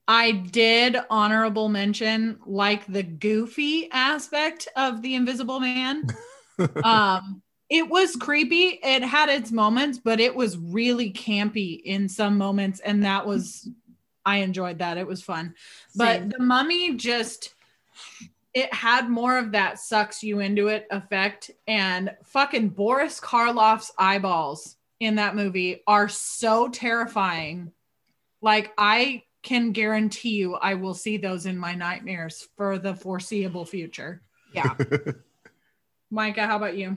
I did honorable mention like the goofy aspect of the Invisible Man. um, it was creepy. It had its moments, but it was really campy in some moments, and that was I enjoyed that. It was fun. But the mummy just it had more of that sucks you into it effect and fucking Boris Karloff's eyeballs in that movie are so terrifying. Like I can guarantee you I will see those in my nightmares for the foreseeable future. yeah. Micah, how about you?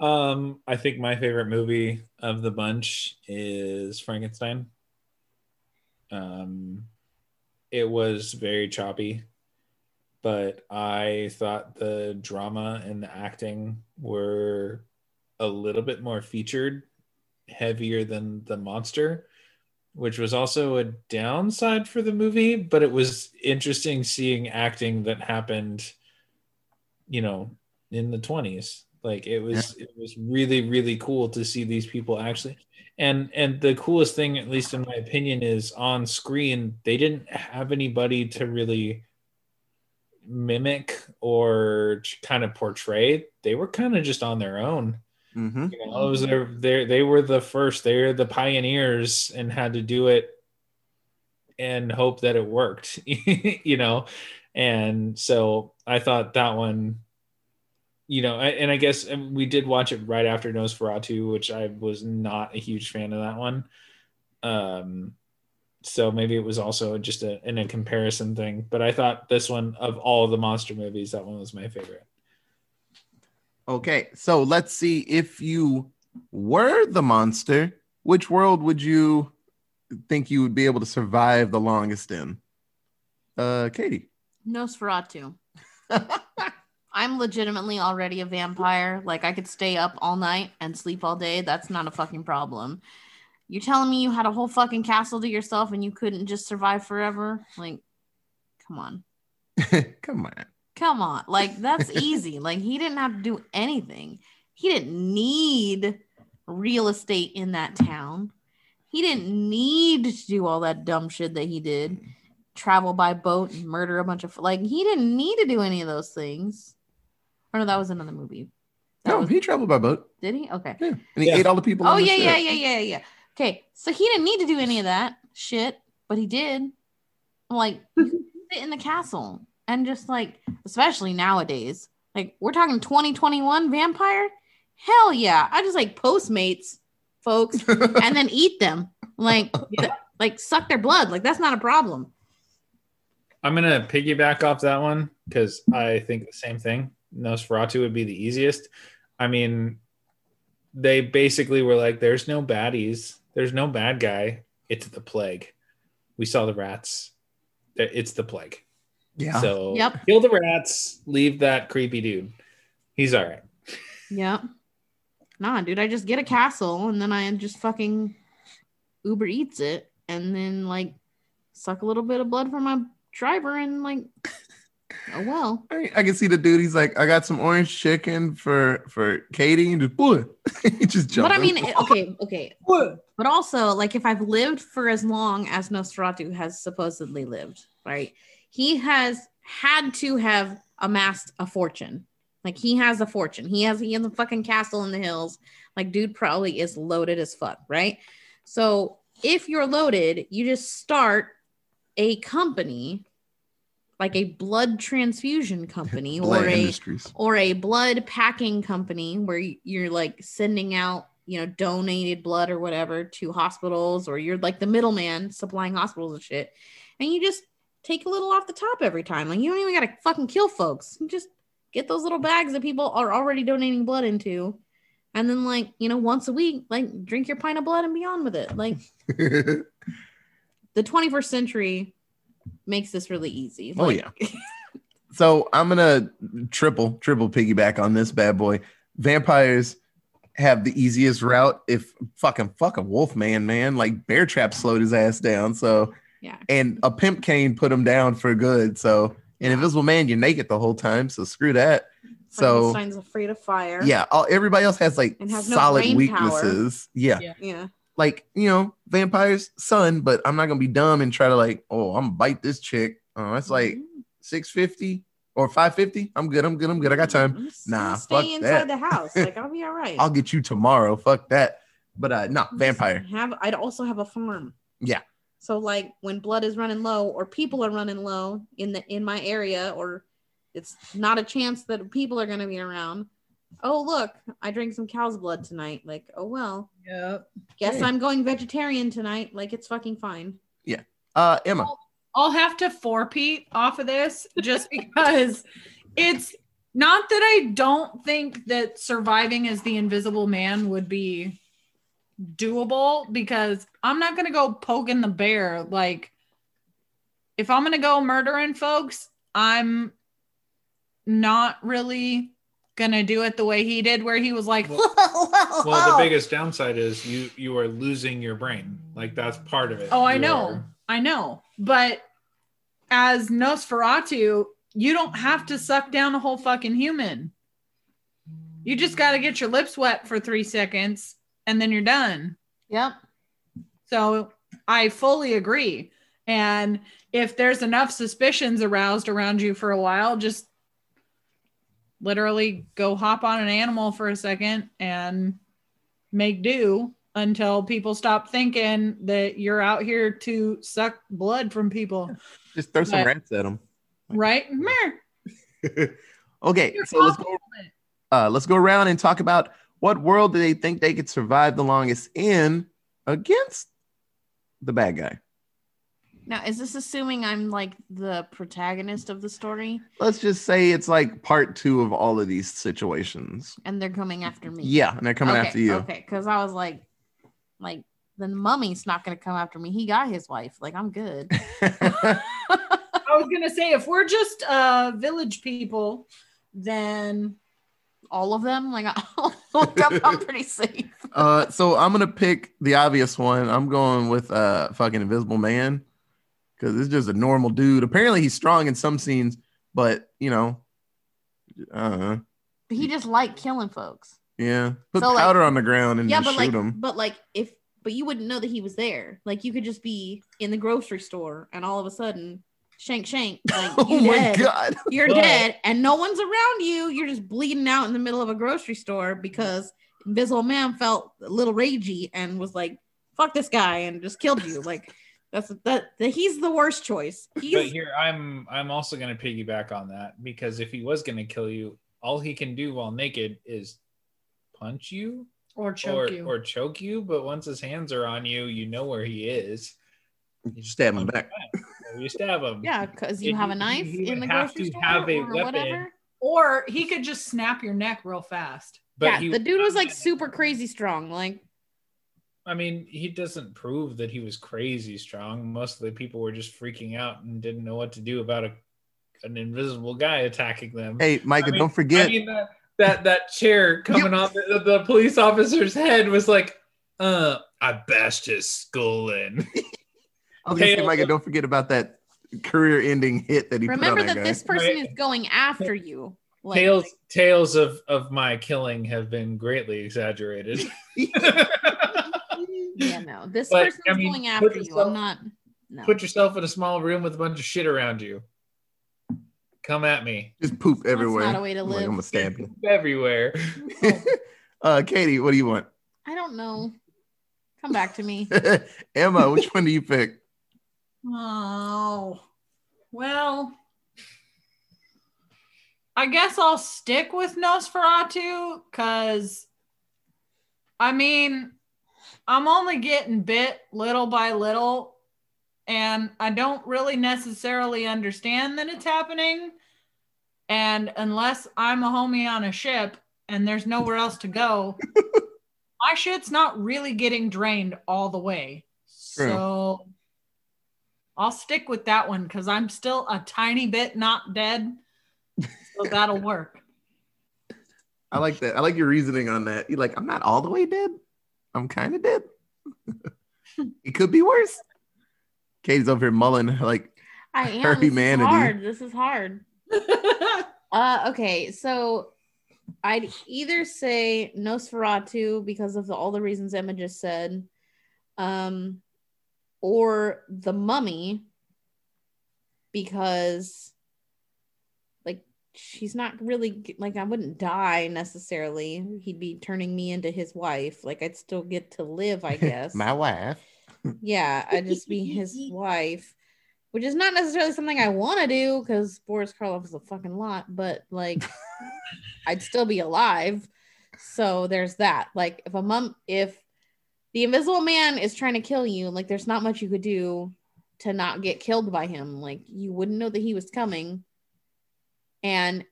Um, I think my favorite movie of the bunch is Frankenstein. Um, it was very choppy, but I thought the drama and the acting were a little bit more featured, heavier than the monster, which was also a downside for the movie. But it was interesting seeing acting that happened, you know, in the 20s like it was it was really really cool to see these people actually and and the coolest thing at least in my opinion is on screen they didn't have anybody to really mimic or kind of portray they were kind of just on their own. Hmm you know it was their, their, they were the first they're the pioneers and had to do it and hope that it worked you know? And so i thought that one you know I- and i guess um, we did watch it right after nosferatu which i was not a huge fan of that one. Um so maybe it was also just a in a comparison thing. But I thought this one of all the monster movies, that one was my favorite. Okay, so let's see if you were the monster, which world would you think you would be able to survive the longest in? Uh, Katie. Nosferatu. I'm legitimately already a vampire. Like I could stay up all night and sleep all day. That's not a fucking problem. You're telling me you had a whole fucking castle to yourself and you couldn't just survive forever? Like, come on. Come on. Come on. Like, that's easy. Like, he didn't have to do anything. He didn't need real estate in that town. He didn't need to do all that dumb shit that he did. Travel by boat and murder a bunch of like he didn't need to do any of those things. Or no, that was another movie. That No, was, he traveled by boat. did he? Okay. Yeah, and he Yeah. ate all the people. Oh on the yeah, yeah, yeah, yeah, yeah. Okay, so he didn't need to do any of that shit, but he did. Like, sit in the castle and just like, especially nowadays, like we're talking 2021 vampire. Hell yeah, I just like Postmates, folks, and then eat them. Like, like suck their blood. Like that's not a problem. I'm gonna piggyback off that one because I think the same thing. Nosferatu would be the easiest. I mean, they basically were like, "There's no baddies. There's no bad guy. It's the plague. We saw the rats. It's the plague. yeah. So Yep. kill the rats. Leave that creepy dude. He's all right. Yep. Nah, dude, I just get a castle and then I just fucking Uber eats it and then like suck a little bit of blood from my driver and like oh well. I, I can see the dude. He's like, I got some orange chicken for for Katie, and just boy, he just jumped. But I mean, it- okay, okay. But also, like, if I've lived for as long as Nosferatu has supposedly lived, right? He has had to have amassed a fortune. Like, he has a fortune. He has he has a fucking castle in the hills. Like, dude probably is loaded as fuck, right? So if you're loaded, you just start a company, like a blood transfusion company, Blood or a Industries. or a blood packing company where you're like sending out you know donated blood or whatever to hospitals or you're like the middleman supplying hospitals and shit. And you just take a little off the top every time. Like you don't even gotta fucking kill folks. You just get those little bags that people are already donating blood into. And then like you know once a week like drink your pint of blood and be on with it. Like the 21st century makes this really easy Oh, Like, yeah. so I'm gonna triple triple piggyback on this bad boy. Vampires have the easiest route. If fucking fucking Wolfman, man, man. like Bear Trap slowed his ass down. So yeah and a pimp cane put him down for good. So and Invisible Man, you're naked the whole time. So screw that. So Frankenstein's afraid of fire yeah, all, everybody else has like And has no solid brain weaknesses. Yeah. Yeah. yeah like you know, vampires, son, but I'm not gonna be dumb and try to like, oh, I'm gonna bite this chick. Oh, that's like Mm-hmm. 650 or 550. I'm good. I'm good. I'm good. I got time. I'm Nah, fuck stay that. inside the house. Like I'll be all right. I'll get you tomorrow. Fuck that. But uh no, Just vampire. Have I'd also have a farm. Yeah. So like when blood is running low or people are running low in the in my area or it's not a chance that people are gonna be around. Oh look, I drank some cow's blood tonight. Like, oh well. Yep. Guess Hey. I'm going vegetarian tonight. Like it's fucking fine. Yeah uh Emma. I'll have to four-peat off of this just because it's not that I don't think that surviving as the invisible man would be doable because I'm not going to go poking the bear. Like, if I'm going to go murdering folks, I'm not really going to do it the way he did, where he was like, Well- Well, the biggest downside is you you are losing your brain. Like that's part of it. Oh, I You know. are- I know. But as Nosferatu, you don't have to suck down a whole fucking human. You just got to get your lips wet for three seconds and then you're done. Yep. So I fully agree. And if there's enough suspicions aroused around you for a while, just literally go hop on an animal for a second and make do until people stop thinking that you're out here to suck blood from people. Just throw some But- rats at them. Right? Okay, so let's go uh let's go around and talk about what world do they think they could survive the longest in against the bad guy. Now, is this assuming I'm like the protagonist of the story Let's just say it's like part two of all of these situations. and they're coming after me? Yeah, and they're coming okay, after you. Okay, because I was like, like the mummy's not gonna come after me. He got his wife. Like I'm good. I was gonna say if we're just uh village people, then All of them. Like I, I'm pretty safe. uh, so I'm gonna pick the obvious one. I'm going with uh fucking Invisible Man because it's just a normal dude. Apparently he's strong in some scenes, but you know, uh huh. He just liked killing folks. yeah, put So, like- powder on the ground and yeah, just but shoot like, him. but like if, but you wouldn't know that he was there. Like you could just be in the grocery store and all of a sudden, shank shank, like Oh you my dead. god! You're But- dead, and no one's around you. You're just bleeding out in the middle of a grocery store because Invisible Man felt a little ragey and was like, "Fuck this guy," and just killed you. Like that's that. that he's the worst choice. But here, I'm I'm also going to piggyback on that because if he was going to kill you, all he can do while naked is punch you or choke or you. or choke you. But once his hands are on you, you know where he is. You stab him back. Or you stab him. yeah, because you He- have a he- knife he in the have grocery to store have a or weapon. whatever. or he could just snap your neck real fast. But yeah, he, the dude was like super crazy strong. Like I mean, he doesn't prove that he was crazy strong. Most of the people were just freaking out and didn't know what to do about a an invisible guy attacking them. Hey, Micah, I mean- don't forget. I mean that that, that chair coming off the, the police officer's head was like, uh, I bashed his skull in. I was gonna say, Micah, don't forget about that career-ending hit that he remember put on that that, this person Right. is going after you. Like, tales tales of of my killing have been greatly exaggerated. yeah, no, this But, person's I mean, going put after you. I'm not. No. Put yourself in a small room with a bunch of shit around you. Come at me. Just poop everywhere. That's not a way to I'm like, live. I'm gonna stab you. Everywhere. uh, Katie, what do you want? I don't know. Come back to me. Emma, which one do you pick? Oh, well, I guess I'll stick with Nosferatu because, I mean, I'm only getting bit little by little, and I don't really necessarily understand that it's happening. And unless I'm a homie on a ship and there's nowhere else to go, my shit's not really getting drained all the way. True. So I'll stick with that one because I'm still a tiny bit not dead. So that'll work. I like that. I like your reasoning on that. You're like, I'm not all the way dead. I'm kind of dead. it could be worse. Katie's over here mulling like, I am. Her This is humanity. hard. This is hard. Uh, okay, so I'd either say Nosferatu because of the, all the reasons Emma just said, um, or The Mummy because, like, she's not really like I wouldn't die necessarily. He'd be turning me into his wife. Like I'd still get to live, I guess. my wife. Yeah, I'd just be his wife, which is not necessarily something I want to do because Boris Karloff is a fucking lot, but like, I'd still be alive. So there's that. Like, if a mom, if the invisible man is trying to kill you, like, there's not much you could do to not get killed by him. Like, you wouldn't know that he was coming. And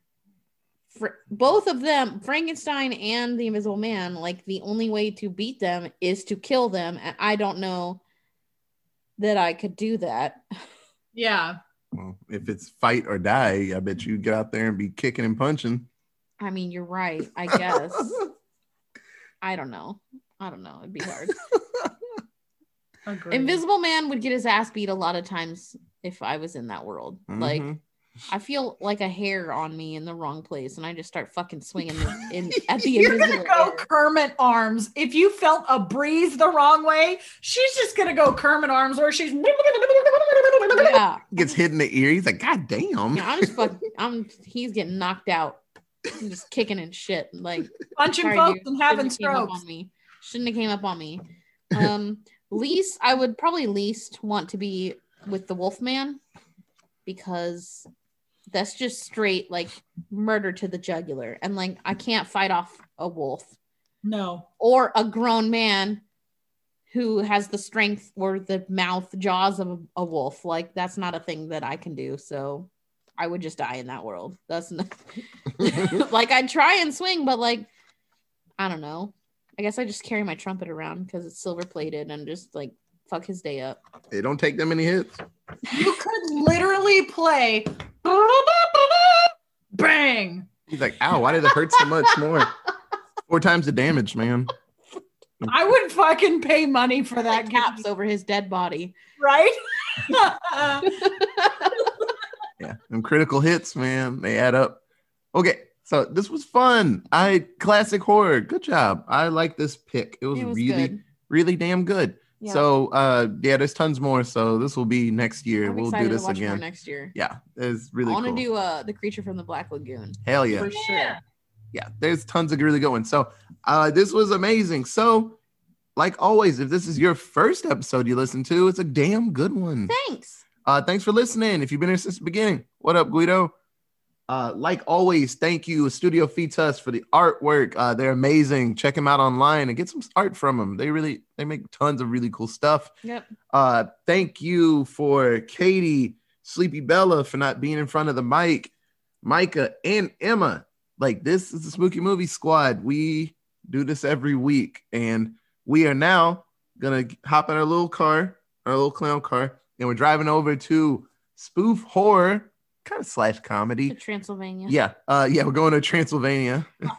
for both of them, Frankenstein and the Invisible Man, like the only way to beat them is to kill them, and I don't know that I could do that. yeah. Well, if it's fight or die, I bet you get out there and be kicking and punching. I mean, you're right. I guess I don't know. I don't know. It'd be hard. Agreed. Invisible Man would get his ass beat a lot of times if I was in that world. Like Mhm. I feel like a hair on me in the wrong place, and I just start fucking swinging the, in at the You're invisible gonna go air. Kermit arms. If you felt a breeze the wrong way, she's just gonna go Kermit arms, or she's Yeah. Gets hit in the ear. He's like, God damn. Yeah, I'm just fucking. I'm. He's getting knocked out. I'm just kicking and shit. Like punching sorry, folks dude. and having Shouldn't have came up strokes. on me. Shouldn't have came up on me. Um, least I would probably least want to be with the Wolfman because that's just straight like murder to the jugular, and like I can't fight off a wolf No. or a grown man who has the strength or the mouth jaws of a, a wolf. Like that's not a thing that I can do. So I would just die in that world. That's not like I'd try and swing, but like I don't know. I guess I just carry my trumpet around because it's silver plated and just like fuck his day up. It don't take that many hits. You could literally play bang. He's like, ow, why did it hurt so much more? Four times the damage, man. I would fucking pay money for that Like caps over his dead body. right? Yeah, them critical hits, man, they add up. Okay, so this was fun. I classic horror. Good job. I like this pick. It was, It was really, good. really damn good. Yeah. So uh yeah, there's tons more. So this will be next year. I'm we'll excited do to this watch again. next year. Yeah, it's really I want to cool. do uh the creature from the Black Lagoon Hell yeah. for sure. yeah, there's tons of really good ones. So uh, this was amazing. So, like always, if this is your first episode you listen to, it's a damn good one. Thanks. Uh, thanks for listening. If you've been here since the beginning, what up, Guido? Uh, like always, thank you, Studio Fitas, for the artwork. Uh, they're amazing. Check them out online and get some art from them. They really they make tons of really cool stuff. Yep. Uh, thank you for Katie, Sleepy Bella for not being in front of the mic, Micah and Emma. Like this is the Spooky Movie Squad. We do this every week, and we are now gonna hop in our little car, our little clown car, and we're driving over to spoof horror, kind of slash To comedy. Transylvania. Yeah, uh, yeah, we're going to Transylvania.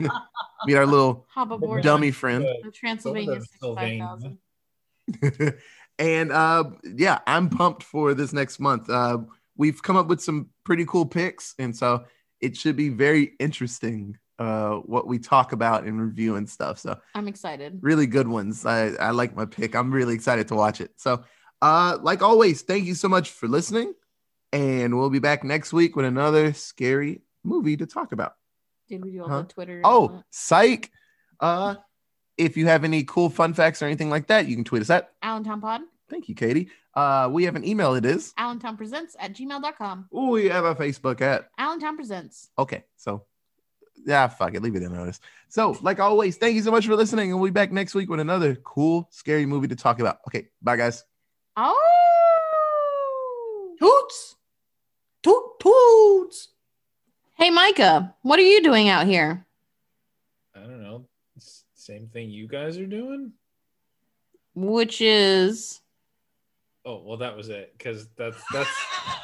Meet our little Hop aboard dummy friend. the Transylvania Transylvania. 65,000. and uh yeah i'm pumped for this next month uh we've come up with some pretty cool picks and so it should be very interesting uh what we talk about and review and stuff so I'm excited. really good ones i i like my pick i'm really excited to watch it so uh like always thank you so much for listening and we'll be back next week with another scary movie to talk about Did we do all Huh? the Twitter? oh psych uh if you have any cool fun facts or anything like that you can tweet us at Allentown Pod. Thank you, Katie. Uh, we have an email. It is. Allentown Presents at gmail.com. Oh, we have a Facebook at. Allentown Presents. Okay, so yeah, fuck it, leave it in notice. So, like always, thank you so much for listening, and we'll be back next week with another cool, scary movie to talk about. Okay, bye, guys. Oh. Toots. Toot. Hey, Micah, what are you doing out here? I don't know. S- Same thing you guys are doing. Which is. Oh well, that was it. Because that's that's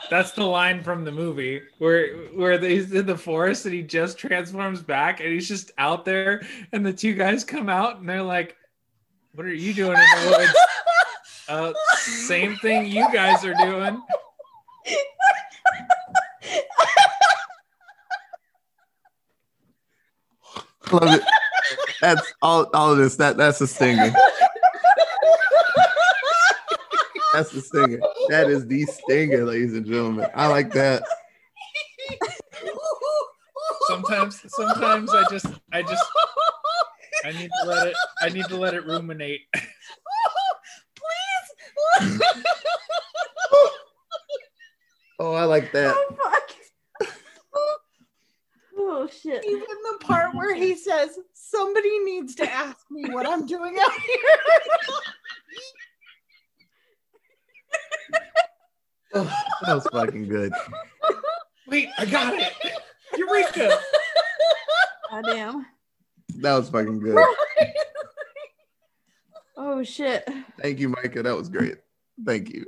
that's the line from the movie where where he's in the forest and he just transforms back and he's just out there and the two guys come out and they're like, "What are you doing in the woods?" uh, same thing you guys are doing. I love it. That's all. All of this. That that's a stinger. That's the stinger. That is the stinger, ladies and gentlemen. I like that. Sometimes, sometimes I just, I just, I need to let it, I need to let it ruminate. Please. Oh, I like that. Oh, fuck. Shit. Even the part where he says, somebody needs to ask me what I'm doing out here. Oh, that was fucking good. Wait, I got it. Eureka! Goddamn. That was fucking good. Oh, shit. Thank you, Micah. That was great. Thank you.